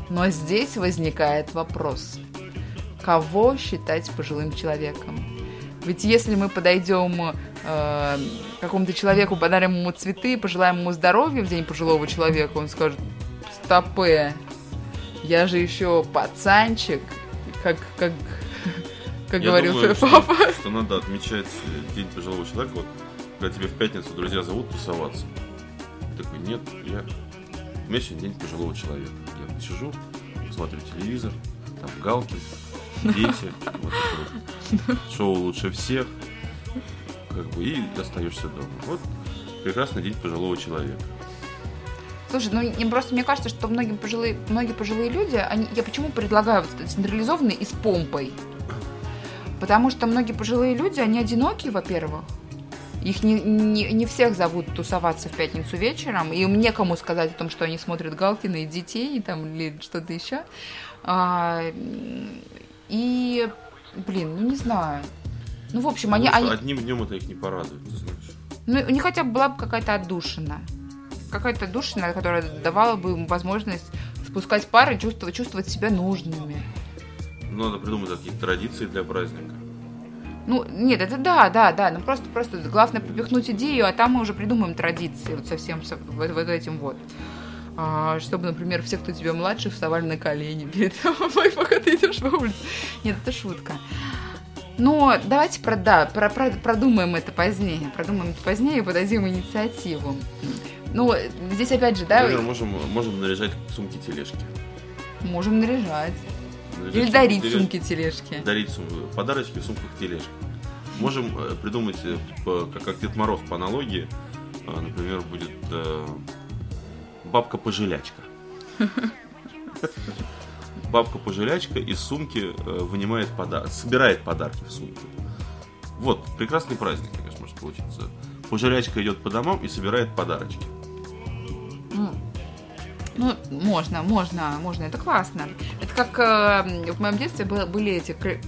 Но здесь возникает вопрос, кого считать пожилым человеком? Ведь если мы подойдем э, какому-то человеку, подарим ему цветы, пожелаем ему здоровья в день пожилого человека, он скажет, стопе, я же еще пацанчик, как, как, <laughs> как Я говорил думаю, твой папа. Что, что надо отмечать День пожилого человека, вот, когда тебе в пятницу друзья зовут тусоваться. Ты такой, нет, я... У меня сегодня день пожилого человека. Я сижу, смотрю телевизор, там галки, дети, вот вот. шоу лучше всех, как бы, и остаешься дома. Вот прекрасный день пожилого человека. Слушай, ну просто мне кажется, что многие пожилые, многие пожилые люди, они, я почему предлагаю вот централизованный и с помпой? Потому что многие пожилые люди, они одинокие, во-первых. Их не, не, не всех зовут тусоваться в пятницу вечером, и мне кому сказать о том, что они смотрят Галкина и детей, там, или что-то еще. А, и, блин, ну не знаю. Ну, в общем, они... Они... Одним днем это их не порадует, ты знаешь. Ну, у них хотя бы была бы какая-то отдушина. Какая-то отдушина, которая давала бы им возможность спускать пары, чувствовать, чувствовать себя нужными. Надо придумать какие-то традиции для праздника. Ну, нет, это да, да, да. Ну просто, просто главное пропихнуть идею, а там мы уже придумаем традиции вот совсем со, вот, вот этим вот. А, чтобы, например, все, кто тебе младше, вставали на колени перед тобой, <laughs> пока ты идешь по улице. Нет, это шутка. Но давайте про, да, про, про, продумаем это позднее. Продумаем это позднее и подадим инициативу. Ну, здесь опять же, да, Например, можем, можем наряжать сумки-тележки. можем наряжать. Наряжать Или дарить сумки-тележки. сумки-тележки. Дарить сум- подарочки в сумках тележек. Можем э, придумать, э, как, как Дед Мороз по аналогии, А, например, будет бабка-пожелячка. Бабка-пожелячка из сумки э, вынимает подарок, собирает подарки в сумке. Вот, прекрасный праздник, конечно, может получиться. Пожелячка идет по домам и собирает подарочки. Ну, можно, можно, можно, это классно. Это как э, в моем детстве были эти к-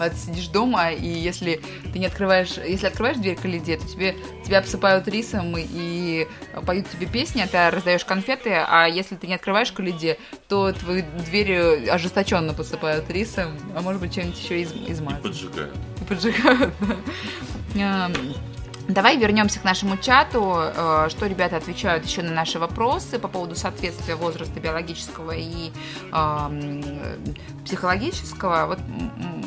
Вот сидишь дома, и если ты не открываешь, если открываешь дверь к каледе, то тебе, тебя обсыпают рисом и поют тебе песни, а ты раздаешь конфеты, а если ты не открываешь каледе, то твою дверь ожесточенно посыпают рисом, а может быть чем-нибудь еще из, И измазать. поджигают. И поджигают. да. Давай вернемся к нашему чату. Э, Что ребята отвечают еще на наши вопросы по поводу соответствия возраста биологического и эм, психологического. Вот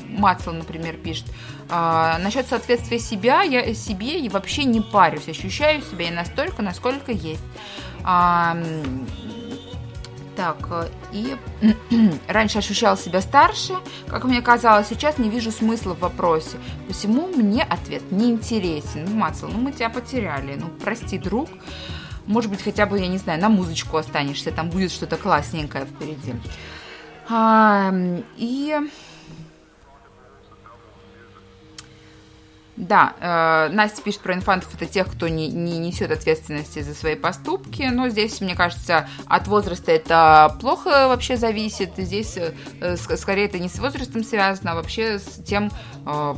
Мацел, например, пишет. «А, Насчет соответствия себя, я себе и вообще не парюсь. Ощущаю себя и настолько, насколько есть. Так, э, и <clears throat> раньше ощущала себя старше, как мне казалось, сейчас не вижу смысла в вопросе. Посему мне ответ не интересен. Ну, Мацел, ну мы тебя потеряли. Ну, прости, друг. Может быть, хотя бы, я не знаю, на музычку останешься, там будет что-то классненькое впереди. А, и... Да, э, Настя пишет про инфантов, это тех, кто не, не несет ответственности за свои поступки, но здесь, мне кажется, от возраста это плохо вообще зависит, здесь э, ск- скорее это не с возрастом связано, а вообще с тем, э,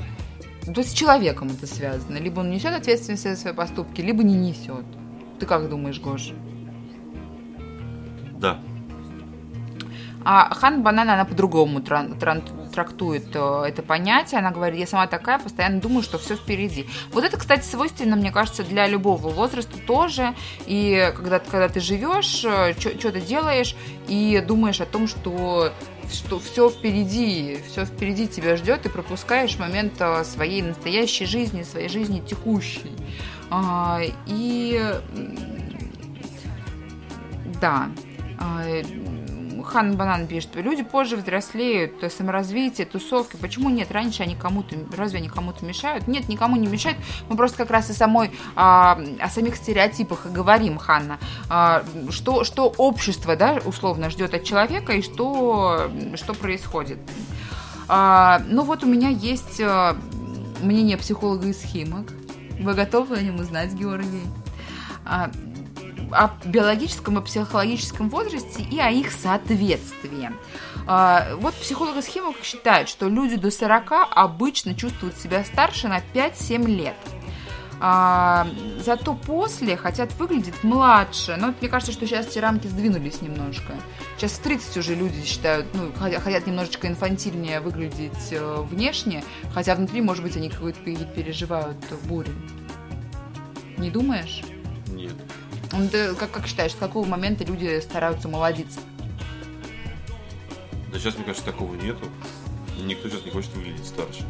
то есть с человеком это связано, либо он несет ответственность за свои поступки, либо не несет. Ты как думаешь, Гоша? Да. А Хан Банана, она по-другому тран- тран- трактует э, это понятие. Она говорит, я сама такая, постоянно думаю, что все впереди. Вот это, кстати, свойственно, мне кажется, для любого возраста тоже. И когда, когда ты живешь, что-то делаешь и думаешь о том, что что все впереди, все впереди тебя ждет, и пропускаешь момент а, своей настоящей жизни, своей жизни текущей. А, и да, а, Хан Банан пишет, люди позже взрослеют, то саморазвитие, тусовки. Почему нет? Раньше они кому-то, разве они кому-то мешают? Нет, никому не мешают. Мы просто как раз и самой, а, о самих стереотипах и говорим, Ханна. А, что, что общество, да, условно ждет от человека и что, что происходит. А, ну вот у меня есть а, мнение психолога из Химок. Вы готовы о нем узнать, Георгий? О биологическом и психологическом возрасте и о их соответствии. А, Вот психолог из химик считает, что люди до 40 обычно чувствуют себя старше на 5-7 лет. А, зато после хотят выглядеть младше. Но мне кажется, что сейчас эти рамки сдвинулись немножко. Сейчас в 30 уже люди считают, ну, хотя- хотят немножечко инфантильнее выглядеть э, внешне, хотя внутри, может быть, они пере- переживают бурю. Не думаешь? Ну, ты как, как считаешь, с какого момента люди стараются молодиться? Да сейчас, мне кажется, такого нету. Никто сейчас не хочет выглядеть старше.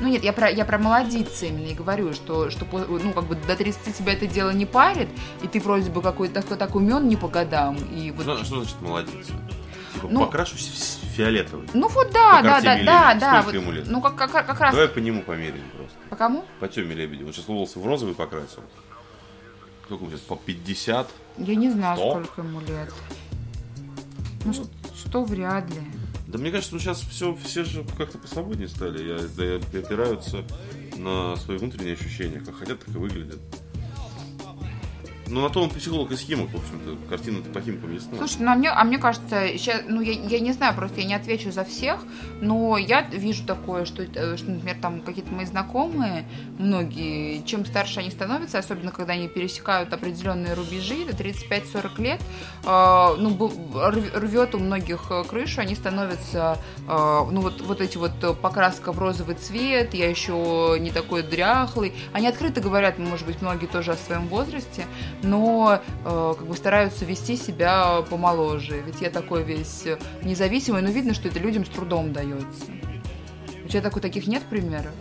Ну нет, я про, я про молодиться именно и говорю, что, что по- ну, как бы до 30 тебя это дело не парит, и ты вроде бы какой-то такой так умен не по годам. И вот... Что, что значит молодиться? Типа, Ну- покрашусь в фиолетовый. Ну вот да, Как да, да, да, Лебедев. да. Сколько вот, ему лет? Ну как, как, как раз. Давай по нему померяем просто. По кому? По Теме Лебедеву. Он сейчас волосы в розовый покрасил. Сколько ему сейчас? По 50? Я не знаю, Сто? сколько ему лет. Ну, ш- что вряд ли. Да мне кажется, ну сейчас все, все же как-то посвободнее стали. Я, да, опираются на свои внутренние ощущения. Как хотят, так и выглядят. Ну, на то он психолог и схемок, в общем-то. Картина-то по химкам ясна. Слушай, ну а мне, а мне кажется, сейчас, ну я, я не знаю, просто я не отвечу за всех, но я вижу такое, что, э, что например, там какие-то мои знакомые, многие, чем старше они становятся, особенно когда они пересекают определенные рубежи, до 35-40 лет, э, ну, рвет у многих э, крышу, они становятся, э, ну, вот, вот эти вот э, покраска в розовый цвет, я еще не такой дряхлый. Они открыто говорят, может быть, многие тоже о своем возрасте, но э, как бы стараются вести себя помоложе. Ведь я такой весь э, независимый, но видно, что это людям с трудом дается. У тебя такой, таких нет примеров?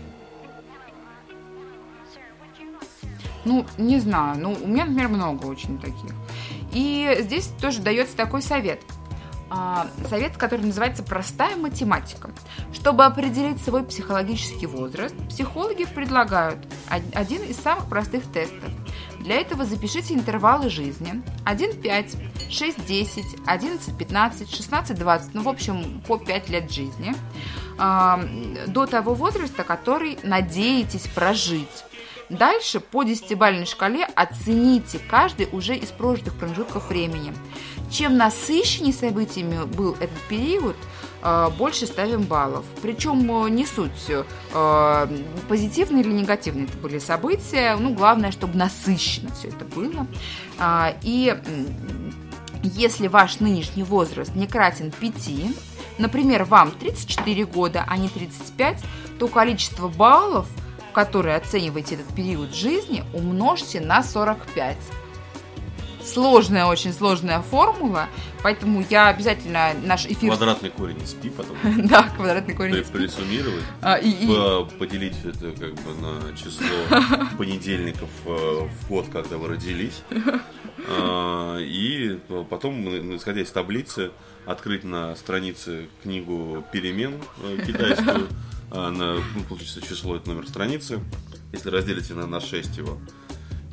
Ну, не знаю. Ну, у меня, например, много очень таких. И здесь тоже дается такой совет. А, Совет, который называется «Простая математика». Чтобы определить свой психологический возраст, психологи предлагают од- один из самых простых тестов. Для этого запишите интервалы жизни 1-5, 6-10, 11-15, 16-20, ну, в общем, по 5 лет жизни, а, до того возраста, который надеетесь прожить. Дальше по десятибалльной шкале оцените каждый уже из прожитых промежутков времени. Чем насыщеннее событиями был этот период, больше ставим баллов. Причем э, не суть, э, позитивные или негативные это были события. Ну, главное, чтобы насыщенно все это было. А, И если ваш нынешний возраст не кратен 5, например, вам 34 года, а не 35, то количество баллов, в которые оцениваете этот период жизни, умножьте на 45. Сложная, очень сложная формула, поэтому я обязательно наш эфир... Квадратный корень из пи потом. <laughs> Да, квадратный корень. из пи. Присуммировать. А, Поделить это как бы на число <laughs> понедельников э, в год, когда вы родились. А, И потом, э, исходя из таблицы, открыть на странице книгу перемен э, китайскую. <laughs> А, на, ну, получится число, это номер страницы. Если разделите на, на 6 его.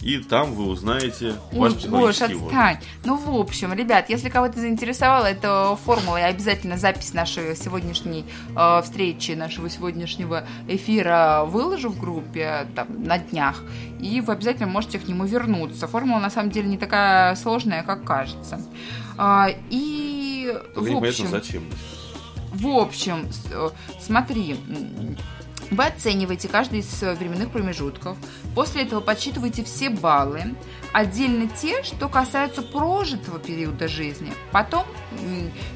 И там вы узнаете ваш Ой, Гош, отстань. Ну, в общем, ребят, если кого-то заинтересовала эта формула, я обязательно запись нашей сегодняшней э, встречи, нашего сегодняшнего эфира выложу в группе там, на днях, и вы обязательно можете к нему вернуться. Формула, на самом деле, не такая сложная, как кажется. А, и, Только в общем... зачем. В общем, э, смотри, вы оцениваете каждый из временных промежутков, после этого подсчитываете все баллы, отдельно те, что касаются прожитого периода жизни, потом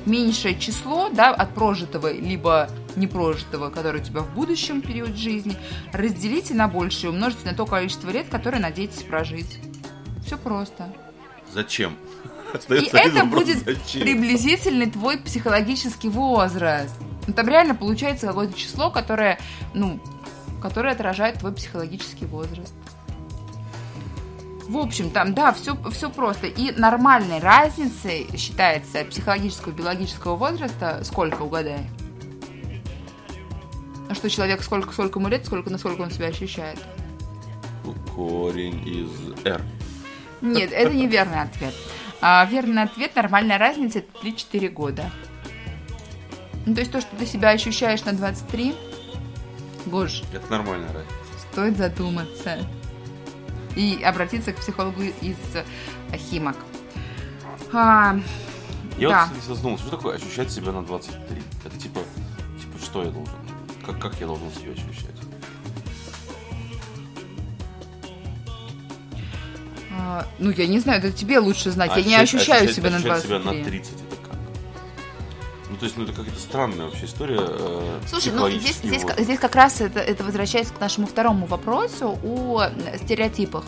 меньшее число да, от прожитого либо непрожитого, которое у тебя в будущем период жизни, разделите на большее, умножите на то количество лет, которое надеетесь прожить. Все просто. Зачем? И Остается один это вопрос, будет зачем? приблизительный твой психологический возраст. Ну, там реально получается какое-то число, которое, ну, которое отражает твой психологический возраст. В общем, там, да, все, все просто. И нормальной разницей считается психологического и биологического возраста сколько, угадай? А что человек сколько, сколько ему лет, сколько, насколько он себя ощущает? Корень из R. Нет, это неверный ответ. А, верный ответ, нормальная разница, это 3-4 года. Ну, то есть то, что ты себя ощущаешь на 23, Гош, Это нормальная разница. стоит задуматься. И обратиться к психологу из э, Химок. А, Я Да. вот, кстати, задумался, что такое ощущать себя на 23? Это типа, типа что я должен? Как, как я должен себя ощущать? а, ну, я не знаю, это тебе лучше знать. Я не ощущаю себя на ощущать 23. себя на 30 это как? Ну, то есть, ну, это какая-то странная вообще история. э, Слушай, ну здесь, здесь, возраст. здесь как раз это, это возвращается к нашему второму вопросу о э, стереотипах.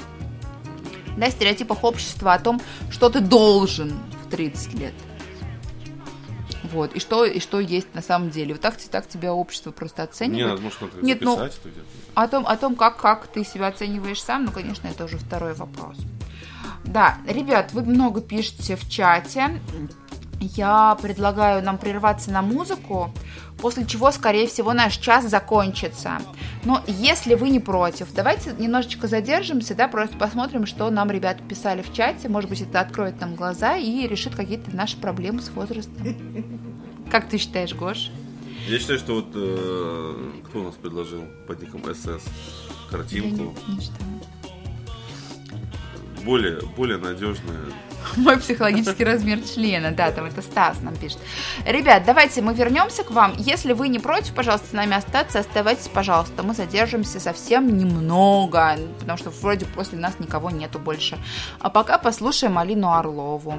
Да, стереотипах общества о том, что ты должен в 30 лет. Вот, и что, и что есть на самом деле. Вот так, так тебя общество просто оценивает. надо, может, как-то Нет, ну. О том, о том как, как ты себя оцениваешь сам, ну, конечно, это уже второй вопрос. Да, ребят, вы много пишете в чате. Я предлагаю нам прерваться на музыку, после чего, скорее всего, наш час закончится. Но если вы не против, давайте немножечко задержимся, да, просто посмотрим, что нам ребята писали в чате. Может быть, это откроет нам глаза и решит какие-то наши проблемы с возрастом. Как ты считаешь, Гош? Я считаю, что вот э, кто у нас предложил под ником СС Я картинку не- не читала. Более, более надежная. Мой психологический размер члена, да, там это Стас нам пишет. Ребят, давайте мы вернемся к вам. Если вы не против, пожалуйста, с нами остаться, оставайтесь, пожалуйста. Мы задержимся совсем немного, потому что вроде после нас никого нету больше. А пока послушаем Алину Орлову.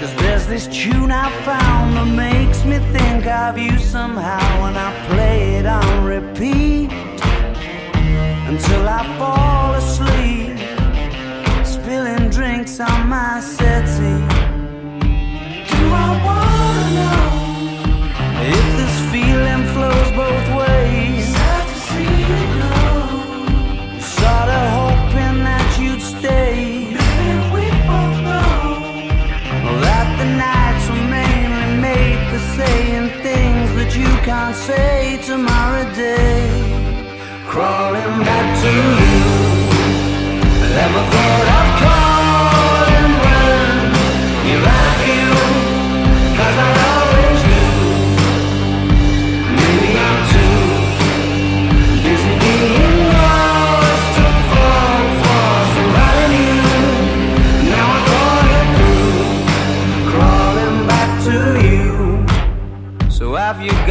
Cause there's this tune I found that makes me think of you somehow when I play it on repeat until I fall asleep, spilling drinks on my settee. Do I wanna know if this feeling flows both ways? Can't say tomorrow day. Crawling back to you. Ever thought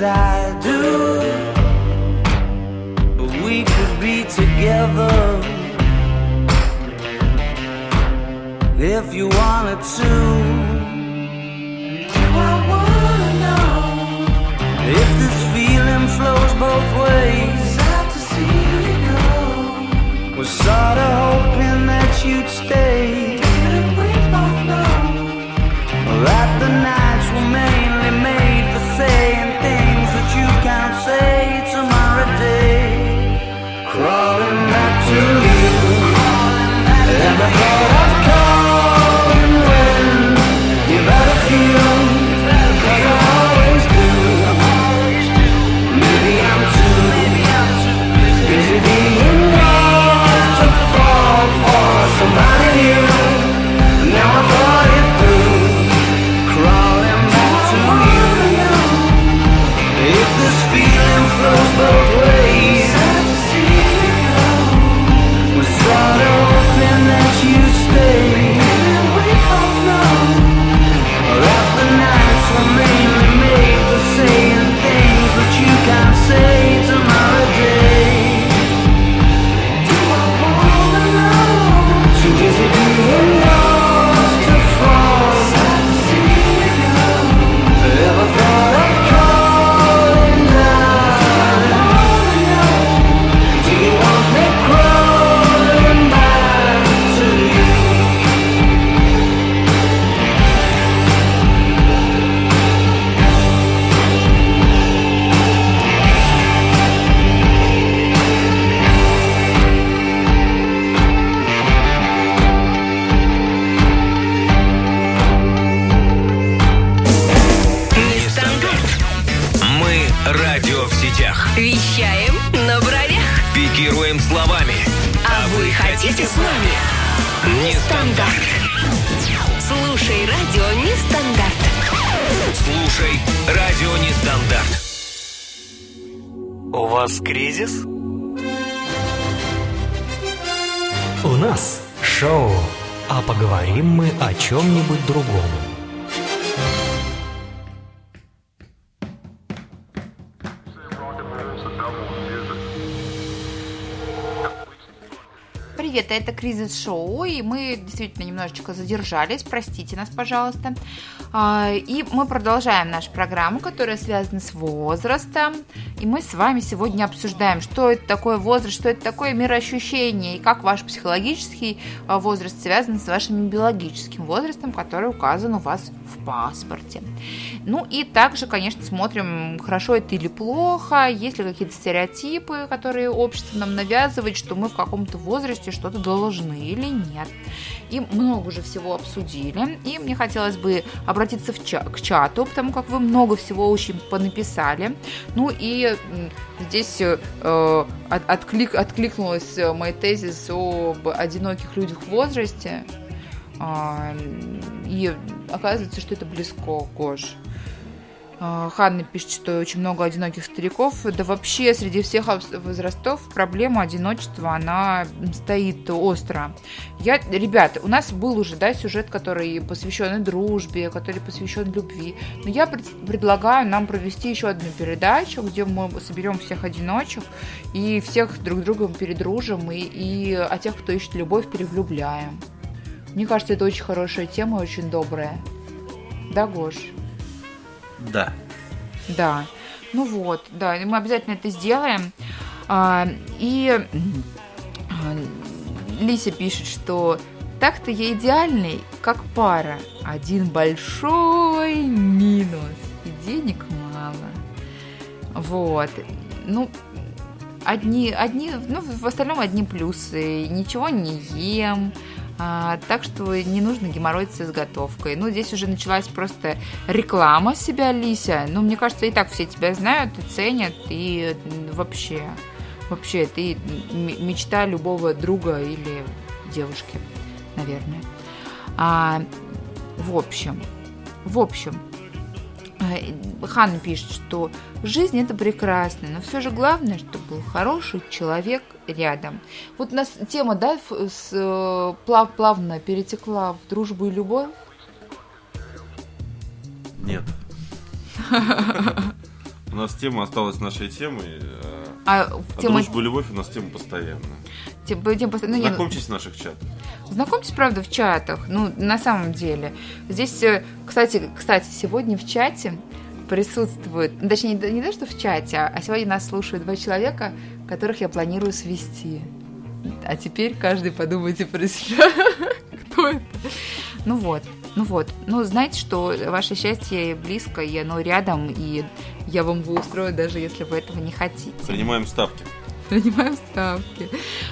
I do. But we could be together if you wanted to. Do I wanna know if this feeling flows both ways? Sad to see you go. Was sorta кризис? У нас шоу, а поговорим мы о чем-нибудь другом. Привет, это Кризис Шоу, и мы действительно немножечко задержались, простите нас, пожалуйста. А, И мы продолжаем нашу программу, которая связана с возрастом, и мы с вами сегодня обсуждаем, что это такое возраст, что это такое мироощущение, и как ваш психологический а, возраст связан с вашим биологическим возрастом, который указан у вас в паспорте. Ну и также, конечно, смотрим, хорошо это или плохо, есть ли какие-то стереотипы, которые общество нам навязывает, что мы в каком-то возрасте что-то должны или нет. И много уже всего обсудили. И мне хотелось бы обратиться в ча- к чату, потому как вы много всего очень понаписали. Ну и здесь э, от- отклик, откликнулась э, мой тезис об одиноких людях в возрасте. А, И оказывается, что это близко, Гош. А, Ханна пишет, что очень много одиноких стариков. Да вообще среди всех возрастов проблема одиночества, она стоит остро. Я, ребята, у нас был уже да, сюжет, который посвящен дружбе, который посвящен любви. Но я пред- предлагаю нам провести еще одну передачу, где мы соберем всех одиночек и всех друг другом передружим, и, и а тех, кто ищет любовь, перевлюбляем. Мне кажется, это очень хорошая тема, очень добрая. Да, Гош? Да. Да. Ну вот, да, и мы обязательно это сделаем. А, и а, Лися пишет, что так-то я идеальный, как пара. Один большой минус. И денег мало. Вот. Ну, одни, одни, ну, в остальном одни плюсы. Ничего не ем. А, так что не нужно геморроиться с готовкой. Ну, здесь уже началась просто реклама себя, Лися. Ну, мне кажется, и так все тебя знают и ценят, и вообще, вообще, ты мечта любого друга или девушки, наверное. А, в общем, в общем, э, Ханна пишет, что жизнь это прекрасно, но все же главное, чтобы был хороший человек рядом. Вот у нас тема, да, с, э, плав, плавно перетекла в дружбу и любовь. Нет. У нас тема осталась нашей темой. э, А А тема, дружба и любовь у нас тема постоянная. Тема, тема постоянно- ну, не, ну, Знакомьтесь в наших чатах. Знакомьтесь, правда, в чатах. Ну, на самом деле. Здесь, э, кстати, кстати, сегодня в чате присутствует, ну, точнее, не, не то, что в чате, а сегодня нас слушают два человека, которых я планирую свести. А теперь каждый подумайте про себя, <laughs> кто это. Ну вот, ну вот. Ну, знаете, что ваше счастье близко, и оно рядом, и я вам его устрою, даже если вы этого не хотите. Принимаем ставки. Принимаем ставки.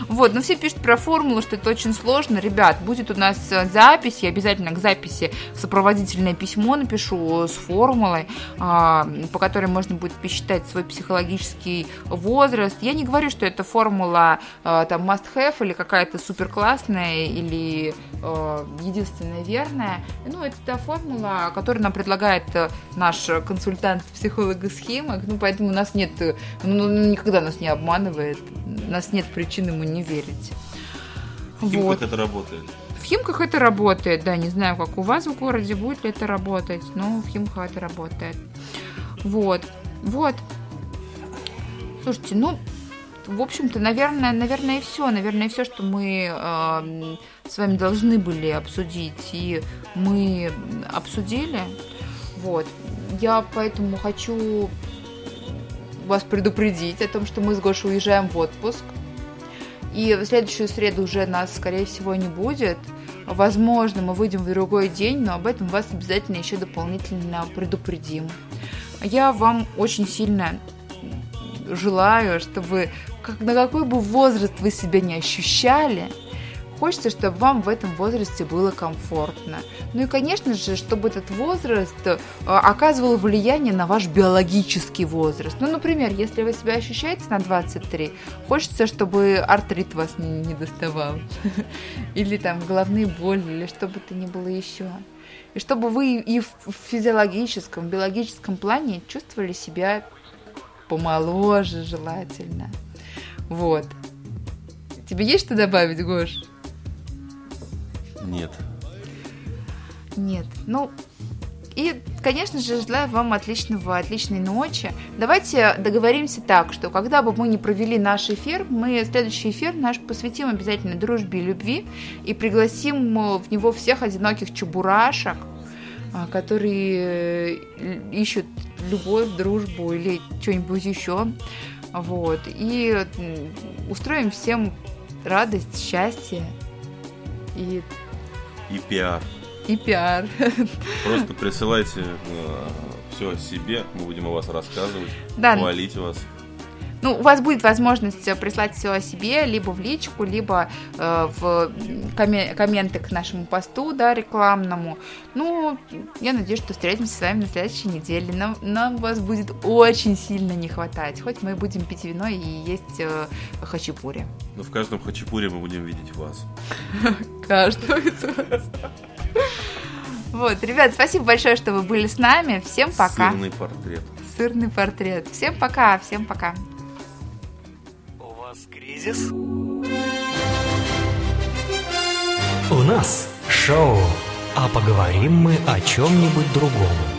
Вот, но все пишут про формулу, что это очень сложно. Ребят, будет у нас э, запись, я обязательно к записи сопроводительное письмо напишу с формулой, а, по которой можно будет посчитать свой психологический возраст. Я не говорю, что эта формула а, там must have или какая-то супер классная или э, единственная верная. Ну, это та формула, которую нам предлагает э, наш консультант-психолог из Химок. Ну, поэтому у нас нет, э, ну, ну, никогда нас не обманывает, у нас нет причин ему не верить. В Химках Вот. это работает. В Химках это работает, да, не знаю, как у вас в городе, будет ли это работать, но в Химках это работает. Вот, вот. Слушайте, ну, в общем-то, наверное, наверное, и все. Наверное, все, что мы эм, с вами должны были обсудить, и мы обсудили. Вот. Я поэтому хочу вас предупредить о том, что мы с Гошей уезжаем в отпуск. И в следующую среду уже нас, скорее всего, не будет. Возможно, мы выйдем в другой день, но об этом вас обязательно еще дополнительно предупредим. Я вам очень сильно желаю, чтобы как, на какой бы возраст вы себя не ощущали, хочется, чтобы вам в этом возрасте было комфортно. Ну и, конечно же, чтобы этот возраст э, оказывал влияние на ваш биологический возраст. Ну, например, если вы себя ощущаете на 23, хочется, чтобы артрит вас не, доставал. <laughs> Или там головные боли, или что бы то ни было еще. И чтобы вы и в физиологическом, биологическом плане чувствовали себя помоложе желательно. Вот. Тебе есть что добавить, Гош? Нет. Нет. Ну, и, конечно же, желаю вам отличного, отличной ночи. Давайте договоримся так, что когда бы мы не провели наш эфир, мы следующий эфир наш посвятим обязательно дружбе и любви и пригласим э, в него всех одиноких чебурашек, а, которые э, ищут любовь, дружбу или что-нибудь еще. Вот. И устроим всем радость, счастье и, И пиар. и пиар. Просто присылайте все о себе, мы будем о вас рассказывать, Да. хвалить вас. Ну, у вас будет возможность э, прислать все о себе, либо в личку, либо э, в коме- комменты к нашему посту, да, рекламному. Ну, я надеюсь, что встретимся с вами на следующей неделе. Нам, нам вас будет очень сильно не хватать. Хоть мы будем пить вино и есть э, хачапури. Но в каждом хачапуре мы будем видеть вас. <laughs> Каждого из вас. Вот, ребят, спасибо большое, что вы были с нами. Всем пока. Сырный портрет. Сырный портрет. Всем пока, всем пока. Кризис? У нас шоу, а поговорим мы о чем-нибудь другом.